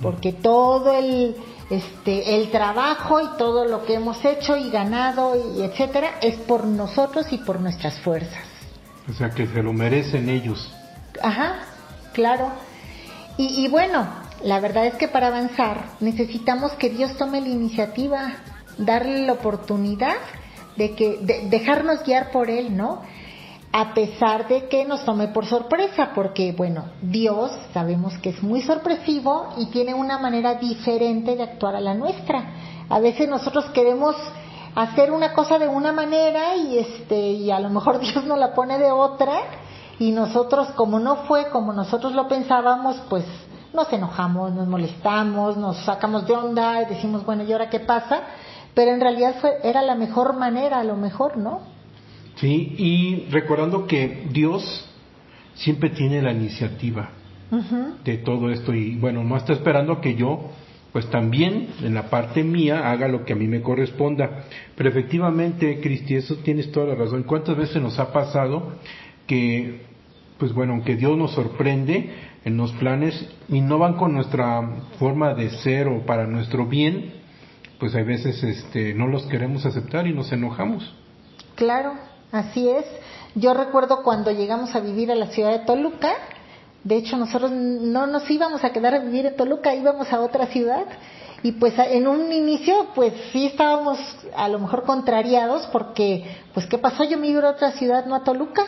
porque todo el este el trabajo y todo lo que hemos hecho y ganado y etcétera es por nosotros y por nuestras fuerzas. O sea que se lo merecen ellos. Ajá, claro. Y, y bueno, la verdad es que para avanzar necesitamos que Dios tome la iniciativa, darle la oportunidad de que de- dejarnos guiar por él, ¿no? a pesar de que nos tome por sorpresa, porque bueno, Dios sabemos que es muy sorpresivo y tiene una manera diferente de actuar a la nuestra. A veces nosotros queremos hacer una cosa de una manera y este y a lo mejor Dios nos la pone de otra y nosotros como no fue como nosotros lo pensábamos, pues nos enojamos, nos molestamos, nos sacamos de onda, y decimos, bueno, ¿y ahora qué pasa? Pero en realidad fue era la mejor manera, a lo mejor, ¿no? Sí, y recordando que Dios siempre tiene la iniciativa de todo esto y bueno, no está esperando que yo pues también en la parte mía haga lo que a mí me corresponda. Pero efectivamente, Cristi, eso tienes toda la razón. ¿Cuántas veces nos ha pasado que, pues bueno, aunque Dios nos sorprende en los planes y no van con nuestra forma de ser o para nuestro bien, pues a veces este, no los queremos aceptar y nos enojamos. Claro, Así es. Yo recuerdo cuando llegamos a vivir a la ciudad de Toluca, de hecho nosotros no nos íbamos a quedar a vivir en Toluca, íbamos a otra ciudad y pues en un inicio pues sí estábamos a lo mejor contrariados porque pues qué pasó, yo me iba a otra ciudad, no a Toluca.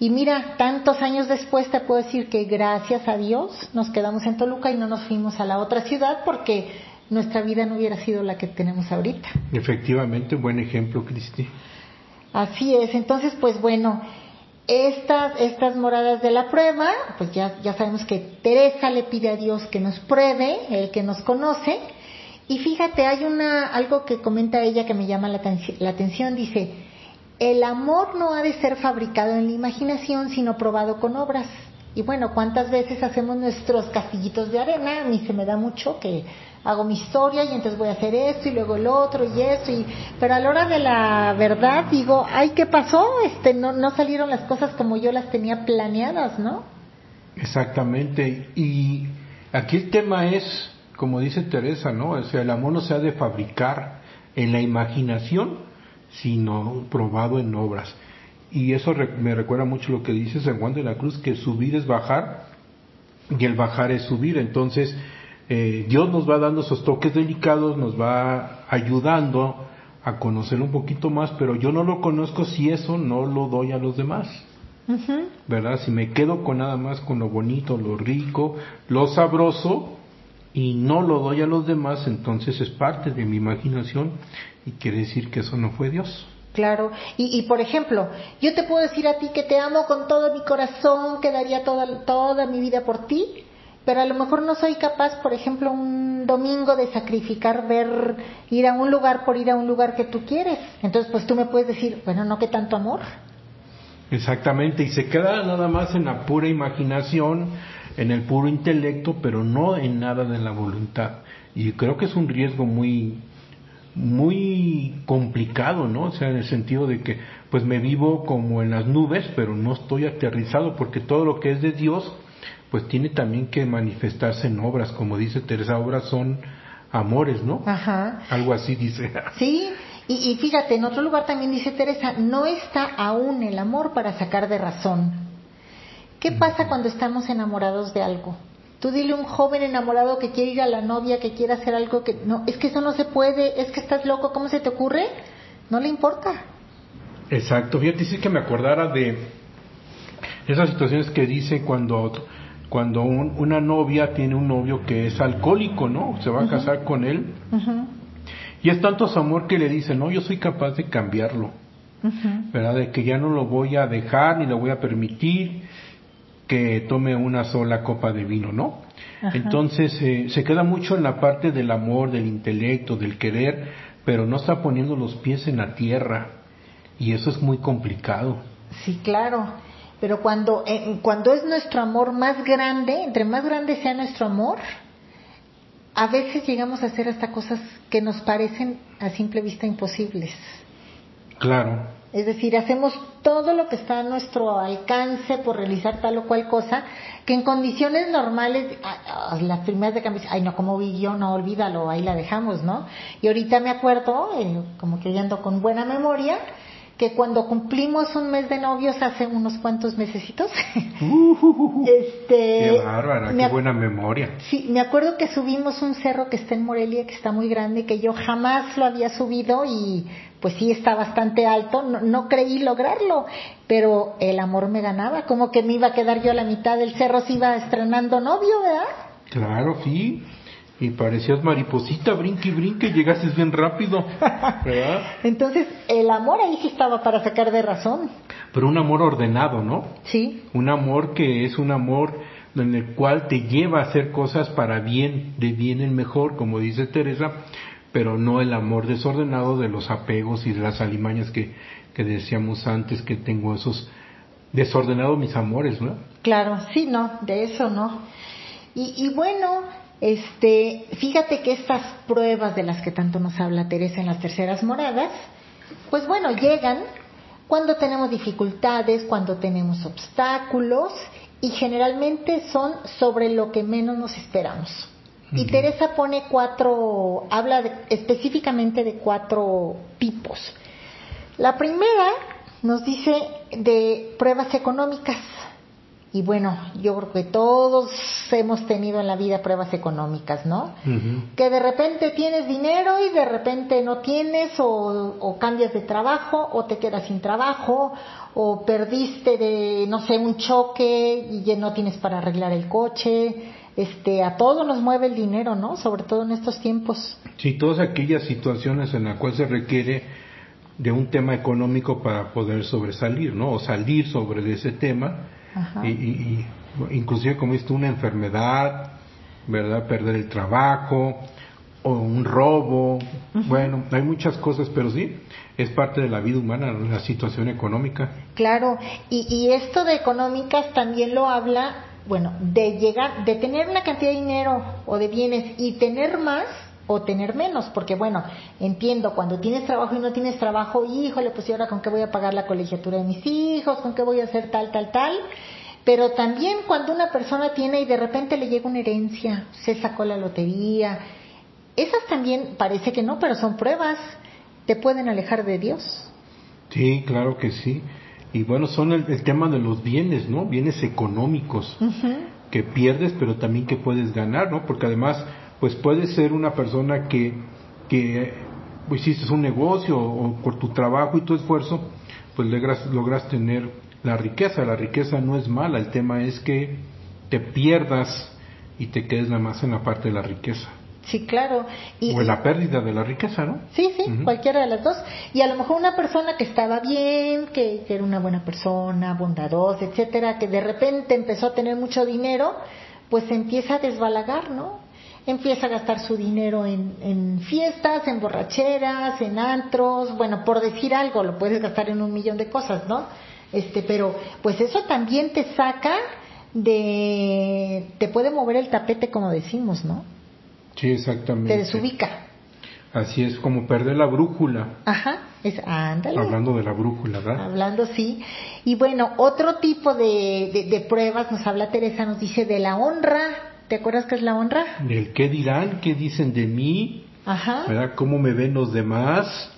Y mira, tantos años después te puedo decir que gracias a Dios nos quedamos en Toluca y no nos fuimos a la otra ciudad porque nuestra vida no hubiera sido la que tenemos ahorita. Efectivamente, buen ejemplo, Cristi. Así es, entonces pues bueno, estas, estas moradas de la prueba, pues ya, ya sabemos que Teresa le pide a Dios que nos pruebe, el que nos conoce, y fíjate, hay una, algo que comenta ella que me llama la, la atención, dice, el amor no ha de ser fabricado en la imaginación, sino probado con obras. Y bueno, ¿cuántas veces hacemos nuestros castillitos de arena? A mí se me da mucho que hago mi historia y entonces voy a hacer esto y luego el otro y esto y pero a la hora de la verdad digo ay qué pasó este no no salieron las cosas como yo las tenía planeadas no exactamente. Y aquí el tema es como dice Teresa no o sea el amor no se ha de fabricar en la imaginación sino probado en obras y eso me recuerda mucho lo que dice San Juan de la Cruz que subir es bajar y el bajar es subir entonces eh, Dios nos va dando esos toques delicados, nos va ayudando a conocer un poquito más, pero yo no lo conozco si eso no lo doy a los demás. ¿Verdad? Si me quedo con nada más con lo bonito, lo rico, lo sabroso y no lo doy a los demás, entonces es parte de mi imaginación y quiere decir que eso no fue Dios. Claro, y, por ejemplo, yo te puedo decir a ti que te amo con todo mi corazón, que daría toda, toda mi vida por ti, pero a lo mejor no soy capaz, por ejemplo, un domingo de sacrificar ver ir a un lugar por ir a un lugar que tú quieres. Entonces, pues tú me puedes decir, bueno, no que tanto amor. Exactamente, y se queda nada más en la pura imaginación, en el puro intelecto, pero no en nada de la voluntad. Y creo que es un riesgo muy muy complicado, ¿no? O sea, en el sentido de que pues me vivo como en las nubes, pero no estoy aterrizado porque todo lo que es de Dios pues tiene también que manifestarse en obras, como dice Teresa, obras son amores, ¿no? Ajá. Algo así dice. Sí, y, fíjate, en otro lugar también dice Teresa, no está aún el amor para sacar de razón. ¿Qué pasa cuando estamos enamorados de algo? Tú dile a un joven enamorado que quiere ir a la novia, que quiere hacer algo que no, es que eso no se puede, es que estás loco, ¿cómo se te ocurre? No le importa. Exacto, fíjate, sí que me acordara de esas situaciones que dice cuando cuando una novia tiene un novio que es alcohólico, ¿no? Se va a casar con él. Y es tanto su amor que le dice, no, yo soy capaz de cambiarlo. ¿Verdad? De que ya no lo voy a dejar ni le voy a permitir que tome una sola copa de vino, ¿no? Entonces eh, se queda mucho en la parte del amor, del intelecto, del querer, pero no está poniendo los pies en la tierra. Y eso es muy complicado. Sí, claro. Pero cuando, eh, cuando es nuestro amor más grande, entre más grande sea nuestro amor, a veces llegamos a hacer hasta cosas que nos parecen a simple vista imposibles. Claro. Es decir, hacemos todo lo que está a nuestro alcance por realizar tal o cual cosa, que en condiciones normales, las primeras de cambio, ay no, como vi yo, no olvídalo, ahí la dejamos, ¿no? Y ahorita me acuerdo, eh, como que ando con buena memoria, que cuando cumplimos un mes de novios hace unos cuantos mesecitos, Uh, este, qué bárbara, qué buena memoria. Sí, me acuerdo que subimos un cerro que está en Morelia, que está muy grande, que yo jamás lo había subido y pues sí está bastante alto, no, no creí lograrlo, pero el amor me ganaba, como que me iba a quedar yo a la mitad del cerro, se iba estrenando novio, ¿verdad? Claro, sí. Y parecías mariposita, brinque y brinque, llegaste bien rápido, ¿verdad? Entonces el amor ahí sí estaba para sacar de razón, Pero un amor ordenado, ¿no? sí, Un amor que es un amor en el cual te lleva a hacer cosas para bien, de bien en mejor, como dice Teresa, pero no el amor desordenado de los apegos y de las alimañas que, que decíamos antes, que tengo esos desordenados mis amores, ¿no? claro, sí, no, de eso no. Y, y bueno, este, fíjate que estas pruebas de las que tanto nos habla Teresa en las terceras moradas, pues bueno, llegan cuando tenemos dificultades, cuando tenemos obstáculos y generalmente son sobre lo que menos nos esperamos. Y. Teresa pone cuatro, habla de- específicamente de cuatro tipos. La primera nos dice de pruebas económicas. Y bueno, yo creo que todos hemos tenido en la vida pruebas económicas, ¿no? que de repente tienes dinero y de repente no tienes o, o cambias de trabajo o te quedas sin trabajo o perdiste de no sé un choque y ya no tienes para arreglar el coche. Este a todos nos mueve el dinero no sobre todo en estos tiempos. Sí, todas aquellas situaciones en las cuales se requiere de un tema económico para poder sobresalir, ¿no? O salir sobre de ese tema Ajá. y, y- y inclusive como esto una enfermedad, ¿verdad? Perder el trabajo o un robo, bueno, hay muchas cosas, pero sí, es parte de la vida humana, la situación económica. Claro, y, y esto de económicas también lo habla, bueno, de llegar, de tener una cantidad de dinero o de bienes y tener más o tener menos, porque bueno, entiendo, cuando tienes trabajo y no tienes trabajo, híjole, pues y ahora con qué voy a pagar la colegiatura de mis hijos, con qué voy a hacer tal, tal, tal. Pero también cuando una persona tiene y de repente le llega una herencia, se sacó la lotería, esas también parece que no, pero son pruebas, te pueden alejar de Dios. Sí, claro que sí. Y bueno, son el, el tema de los bienes, ¿no? Bienes económicos. que pierdes, pero también que puedes ganar, ¿no? Porque además, pues puedes ser una persona que, que pues, hiciste un negocio o por tu trabajo y tu esfuerzo, pues logras, logras tener la riqueza. La riqueza no es mala, el tema es que te pierdas y te quedes nada más en la parte de la riqueza. Sí, claro. Y, o en la pérdida de la riqueza, ¿no? Sí, sí, cualquiera de las dos. Y a lo mejor una persona que estaba bien, que, que era una buena persona, bondadosa, etcétera, que de repente empezó a tener mucho dinero, pues empieza a desbalagar, ¿no? Empieza a gastar su dinero en, en fiestas, en borracheras, en antros, bueno, por decir algo, lo puedes gastar en un millón de cosas, ¿no? Este, pero pues eso también te saca de, te puede mover el tapete como decimos, ¿no? Sí, exactamente. Te desubica. Así es como perder la brújula. Ajá, es, ándale. Hablando de la brújula, ¿verdad? Hablando, sí. Y bueno, otro tipo de, de, de pruebas nos habla Teresa, nos dice de la honra. ¿Te acuerdas qué es la honra? Del qué dirán, qué dicen de mí, Ajá. ¿verdad? ¿Cómo me ven los demás?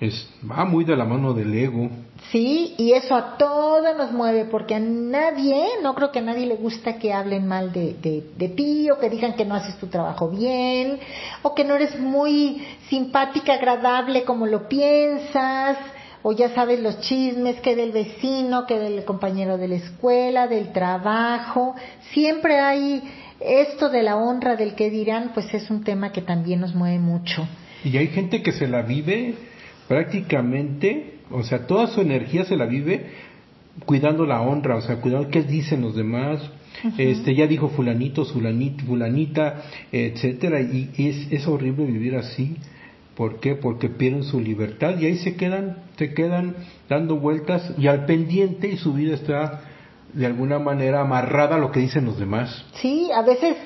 Es, va muy de la mano del ego. Sí, y eso a todos nos mueve, porque a nadie, no creo que a nadie le gusta que hablen mal de, de, de ti, o que digan que no haces tu trabajo bien, o que no eres muy simpática, agradable como lo piensas, o ya sabes los chismes que del vecino, que del compañero de la escuela, del trabajo. Siempre hay esto de la honra, del que dirán, pues es un tema que también nos mueve mucho. Y hay gente que se la vive prácticamente, o sea, toda su energía se la vive cuidando la honra, o sea, cuidando qué dicen los demás. Este, ya dijo fulanito, fulanita, fulanita, etcétera, y es, es horrible vivir así. ¿Por qué? Porque pierden su libertad y ahí se quedan, se quedan dando vueltas y al pendiente y su vida está de alguna manera amarrada a lo que dicen los demás. Sí, a veces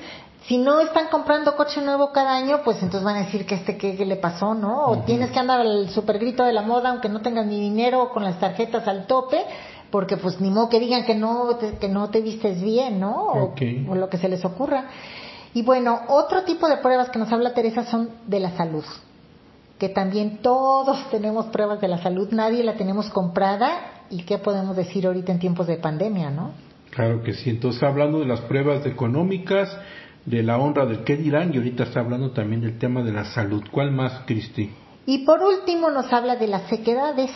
si no están comprando coche nuevo cada año, pues entonces van a decir que este qué, qué le pasó, ¿no? O tienes que andar al super grito de la moda aunque no tengas ni dinero con las tarjetas al tope, porque pues ni modo que digan que no te, que no te vistes bien, ¿no? O lo que se les ocurra. Y bueno, otro tipo de pruebas que nos habla Teresa son de la salud. Que también todos tenemos pruebas de la salud, nadie la tenemos comprada y qué podemos decir ahorita en tiempos de pandemia, ¿no? Claro que sí, entonces hablando de las pruebas económicas, de la honra del qué dirán y ahorita está hablando también del tema de la salud. ¿Cuál más, Cristi? Y por último nos habla de las sequedades,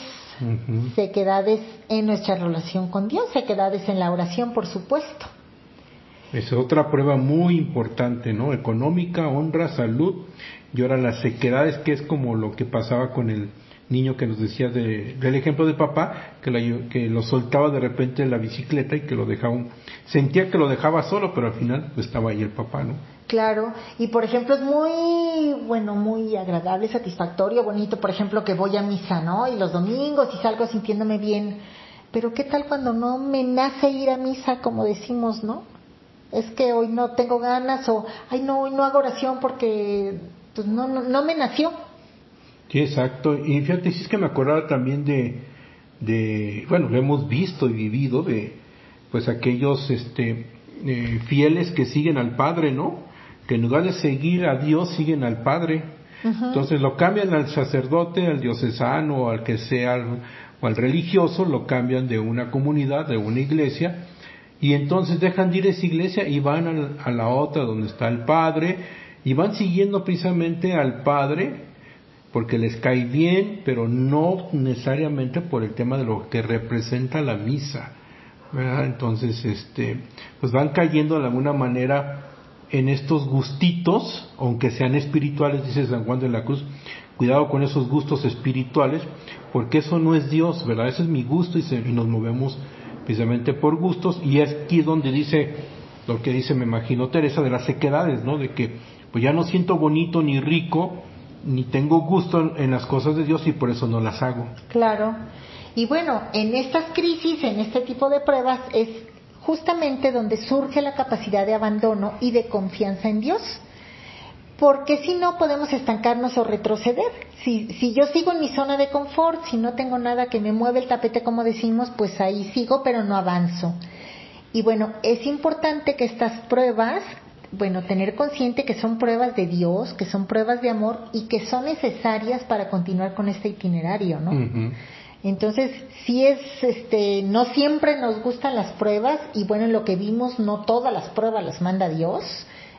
sequedades en nuestra relación con Dios, sequedades en la oración, por supuesto. Es otra prueba muy importante, ¿no? Económica, honra, salud y ahora las sequedades, que es como lo que pasaba con el niño que nos decía de, del ejemplo de papá, que, que lo soltaba de repente en la bicicleta y que lo dejaba, sentía que lo dejaba solo, pero al final estaba ahí el papá, ¿no? Claro, y por ejemplo es muy, bueno, muy agradable, satisfactorio, bonito, por ejemplo, que voy a misa, ¿no? Y los domingos y salgo sintiéndome bien, pero ¿qué tal cuando no me nace ir a misa, como decimos, ¿no? Es que hoy no tengo ganas o, ay, no, hoy no hago oración porque pues no, no, me nació. Sí, exacto. Y fíjate, si es que me acordaba también de, de, bueno, lo hemos visto y vivido de, pues aquellos, este, eh, fieles que siguen al Padre, ¿no? Que en lugar de seguir a Dios, siguen al Padre. Entonces lo cambian al sacerdote, al diocesano, al que sea, o al religioso, lo cambian de una comunidad, de una iglesia, y entonces dejan de ir a esa iglesia y van a la otra donde está el Padre, y van siguiendo precisamente al Padre porque les cae bien, pero no necesariamente por el tema de lo que representa la misa. ¿verdad? Entonces, este, pues van cayendo de alguna manera en estos gustitos, aunque sean espirituales, dice San Juan de la Cruz, cuidado con esos gustos espirituales, porque eso no es Dios, ¿verdad? Ese es mi gusto y, y nos movemos precisamente por gustos, y es aquí donde dice lo que dice, me imagino, Teresa, de las sequedades, ¿no? De que pues ya no siento bonito ni rico, ni tengo gusto en las cosas de Dios y por eso no las hago. Claro. Y bueno, en estas crisis, en este tipo de pruebas, es justamente donde surge la capacidad de abandono y de confianza en Dios. Porque si no podemos estancarnos o retroceder. Si, si yo sigo en mi zona de confort, si no tengo nada que me mueve el tapete, como decimos, pues ahí sigo, pero no avanzo. Y bueno, es importante que estas pruebas bueno, tener consciente que son pruebas de Dios, que son pruebas de amor y que son necesarias para continuar con este itinerario, ¿no? Entonces, sí es, este, no siempre nos gustan las pruebas y bueno, en lo que vimos, no todas las pruebas las manda Dios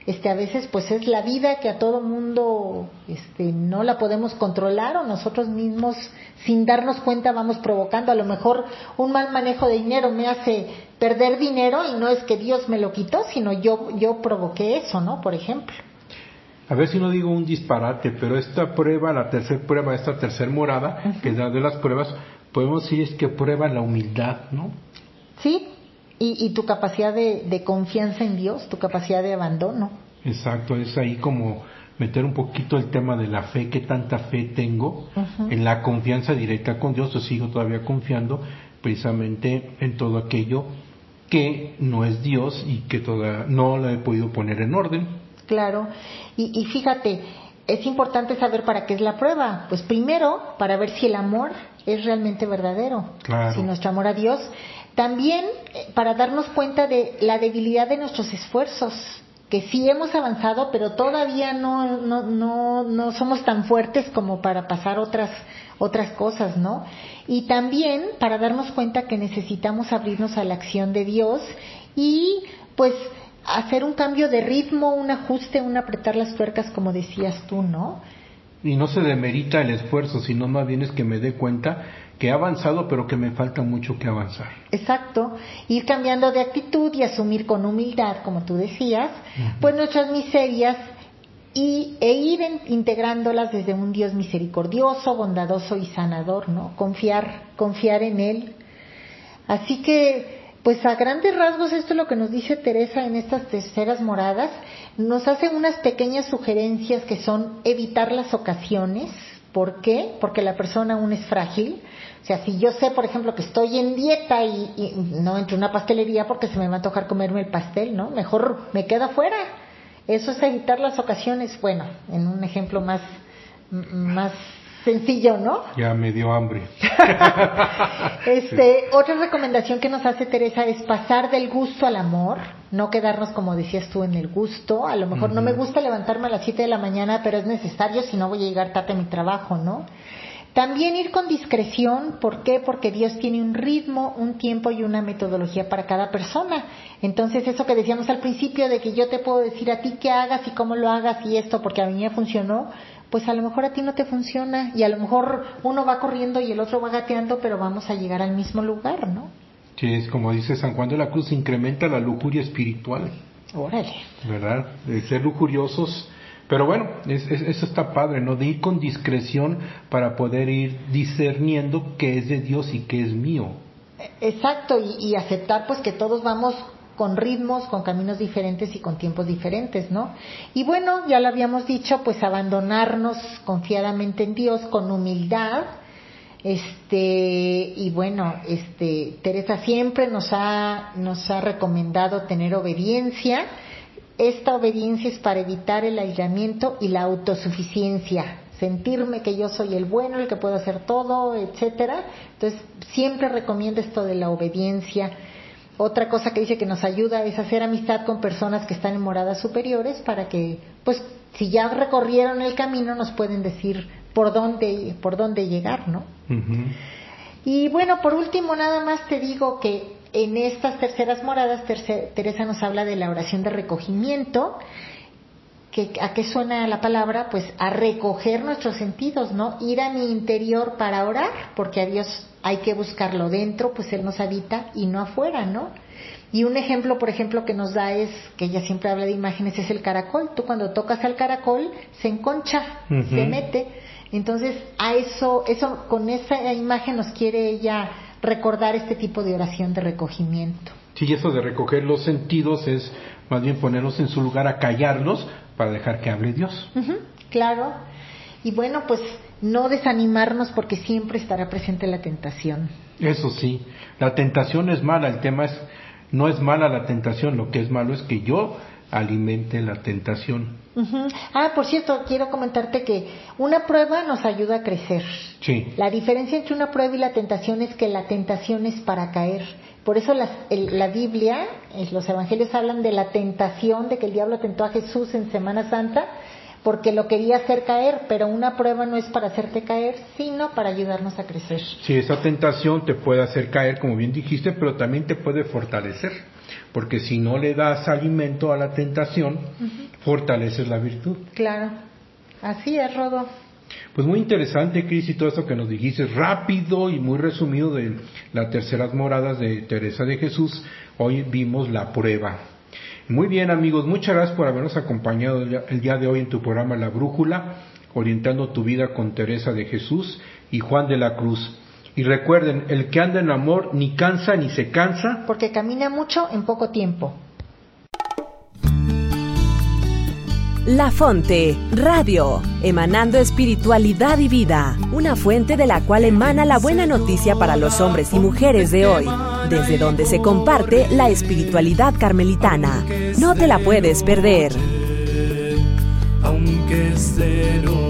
este a veces pues es la vida que a todo mundo este no la podemos controlar o nosotros mismos sin darnos cuenta vamos provocando. A lo mejor un mal manejo de dinero me hace perder dinero y no es que Dios me lo quitó sino yo yo provoqué eso no por ejemplo. A ver si no digo un disparate pero esta prueba la tercera prueba esta tercera morada que es la de las pruebas podemos decir es que prueba la humildad no sí y, tu capacidad de, confianza en Dios, tu capacidad de abandono. Exacto, es ahí como meter un poquito el tema de la fe, qué tanta fe tengo en la confianza directa con Dios, yo sigo todavía confiando precisamente en todo aquello que no es Dios y que todavía no lo he podido poner en orden. Claro, y, y fíjate, es importante saber para qué es la prueba. Pues primero, para ver si el amor es realmente verdadero. Claro. Si nuestro amor a Dios también eh, para darnos cuenta de la debilidad de nuestros esfuerzos, que sí hemos avanzado, pero todavía no, no, no, no somos tan fuertes como para pasar otras, otras cosas, ¿no? Y también para darnos cuenta que necesitamos abrirnos a la acción de Dios y pues hacer un cambio de ritmo, un ajuste, un apretar las tuercas, como decías tú, ¿no? Y no se demerita el esfuerzo, sino más bien es que me dé cuenta que he avanzado, pero que me falta mucho que avanzar. Exacto, ir cambiando de actitud y asumir con humildad, como tú decías, pues nuestras miserias y, e ir integrándolas desde un Dios misericordioso, bondadoso y sanador, ¿no? Confiar, confiar en Él. Así que, pues a grandes rasgos esto es lo que nos dice Teresa en estas terceras moradas, nos hace unas pequeñas sugerencias que son evitar las ocasiones, ¿Por qué? Porque la persona aún es frágil. O sea, si yo sé, por ejemplo, que estoy en dieta y, no entro a una pastelería porque se me va a tocar comerme el pastel, ¿no? Mejor me quedo afuera. Eso es evitar las ocasiones. Bueno, en un ejemplo más, más sencillo, ¿no? Ya me dio hambre. este, otra recomendación que nos hace Teresa es pasar del gusto al amor no quedarnos como decías tú en el gusto, a lo mejor no me gusta levantarme a las 7 de la mañana, pero es necesario si no voy a llegar tarde a mi trabajo, ¿no? También ir con discreción, ¿por qué? Porque Dios tiene un ritmo, un tiempo y una metodología para cada persona. Entonces, eso que decíamos al principio de que yo te puedo decir a ti qué hagas y cómo lo hagas y esto porque a mí me funcionó, pues a lo mejor a ti no te funciona y a lo mejor uno va corriendo y el otro va gateando, pero vamos a llegar al mismo lugar, ¿no? Sí, es como dice San Juan de la Cruz, incrementa la lujuria espiritual. Órale. ¿Verdad? De ser lujuriosos pero bueno, eso está padre, ¿no? De ir con discreción para poder ir discerniendo qué es de Dios y qué es mío. Exacto, y, y aceptar pues que todos vamos con ritmos, con caminos diferentes y con tiempos diferentes, ¿no? Y bueno, ya lo habíamos dicho, pues abandonarnos confiadamente en Dios con humildad. Este, y bueno, este, Teresa siempre nos ha, nos ha recomendado tener obediencia esta obediencia es para evitar el aislamiento y la autosuficiencia, sentirme que yo soy el bueno, el que puedo hacer todo, etcétera. Entonces, siempre recomiendo esto de la obediencia. Otra cosa que dice que nos ayuda es hacer amistad con personas que están en moradas superiores para que, pues, si ya recorrieron el camino, nos pueden decir por dónde, por dónde llegar, ¿no? Y bueno, por último, nada más te digo que en estas terceras moradas, Teresa nos habla de la oración de recogimiento. Que, ¿A qué suena la palabra? Pues a recoger nuestros sentidos, ¿no? Ir a mi interior para orar, porque a Dios hay que buscarlo dentro, pues Él nos habita y no afuera, ¿no? Y un ejemplo, por ejemplo, que nos da es, que ella siempre habla de imágenes, es el caracol. Tú cuando tocas al caracol, se enconcha, se mete. Entonces, a eso, eso, con esa imagen nos quiere ella recordar este tipo de oración de recogimiento. Sí, eso de recoger los sentidos es más bien ponernos en su lugar a callarlos para dejar que hable Dios. claro. Y bueno, pues no desanimarnos porque siempre estará presente la tentación. Eso sí, la tentación es mala, el tema es, no es mala la tentación, lo que es malo es que yo alimente la tentación. Ah, por cierto, quiero comentarte que una prueba nos ayuda a crecer. Sí. La diferencia entre una prueba y la tentación es que la tentación es para caer. Por eso la Biblia, los evangelios hablan de la tentación, de que el diablo tentó a Jesús en Semana Santa, porque lo quería hacer caer, pero una prueba no es para hacerte caer, sino para ayudarnos a crecer. Sí, esa tentación te puede hacer caer, como bien dijiste, pero también te puede fortalecer porque si no le das alimento a la tentación, fortaleces la virtud. Claro, así es, Rodo. Pues muy interesante, Cris, y todo esto que nos dijiste, rápido y muy resumido de las terceras moradas de Teresa de Jesús. Hoy vimos la prueba. Muy bien, amigos, muchas gracias por habernos acompañado el día de hoy en tu programa La Brújula, orientando tu vida con Teresa de Jesús y Juan de la Cruz. Y recuerden, el que anda en amor ni cansa ni se cansa. Porque camina mucho en poco tiempo. La Fonte, Radio, emanando espiritualidad y vida, una fuente de la cual emana la buena noticia para los hombres y mujeres de hoy, desde donde se comparte la espiritualidad carmelitana. No te la puedes perder. Aunque es de noche.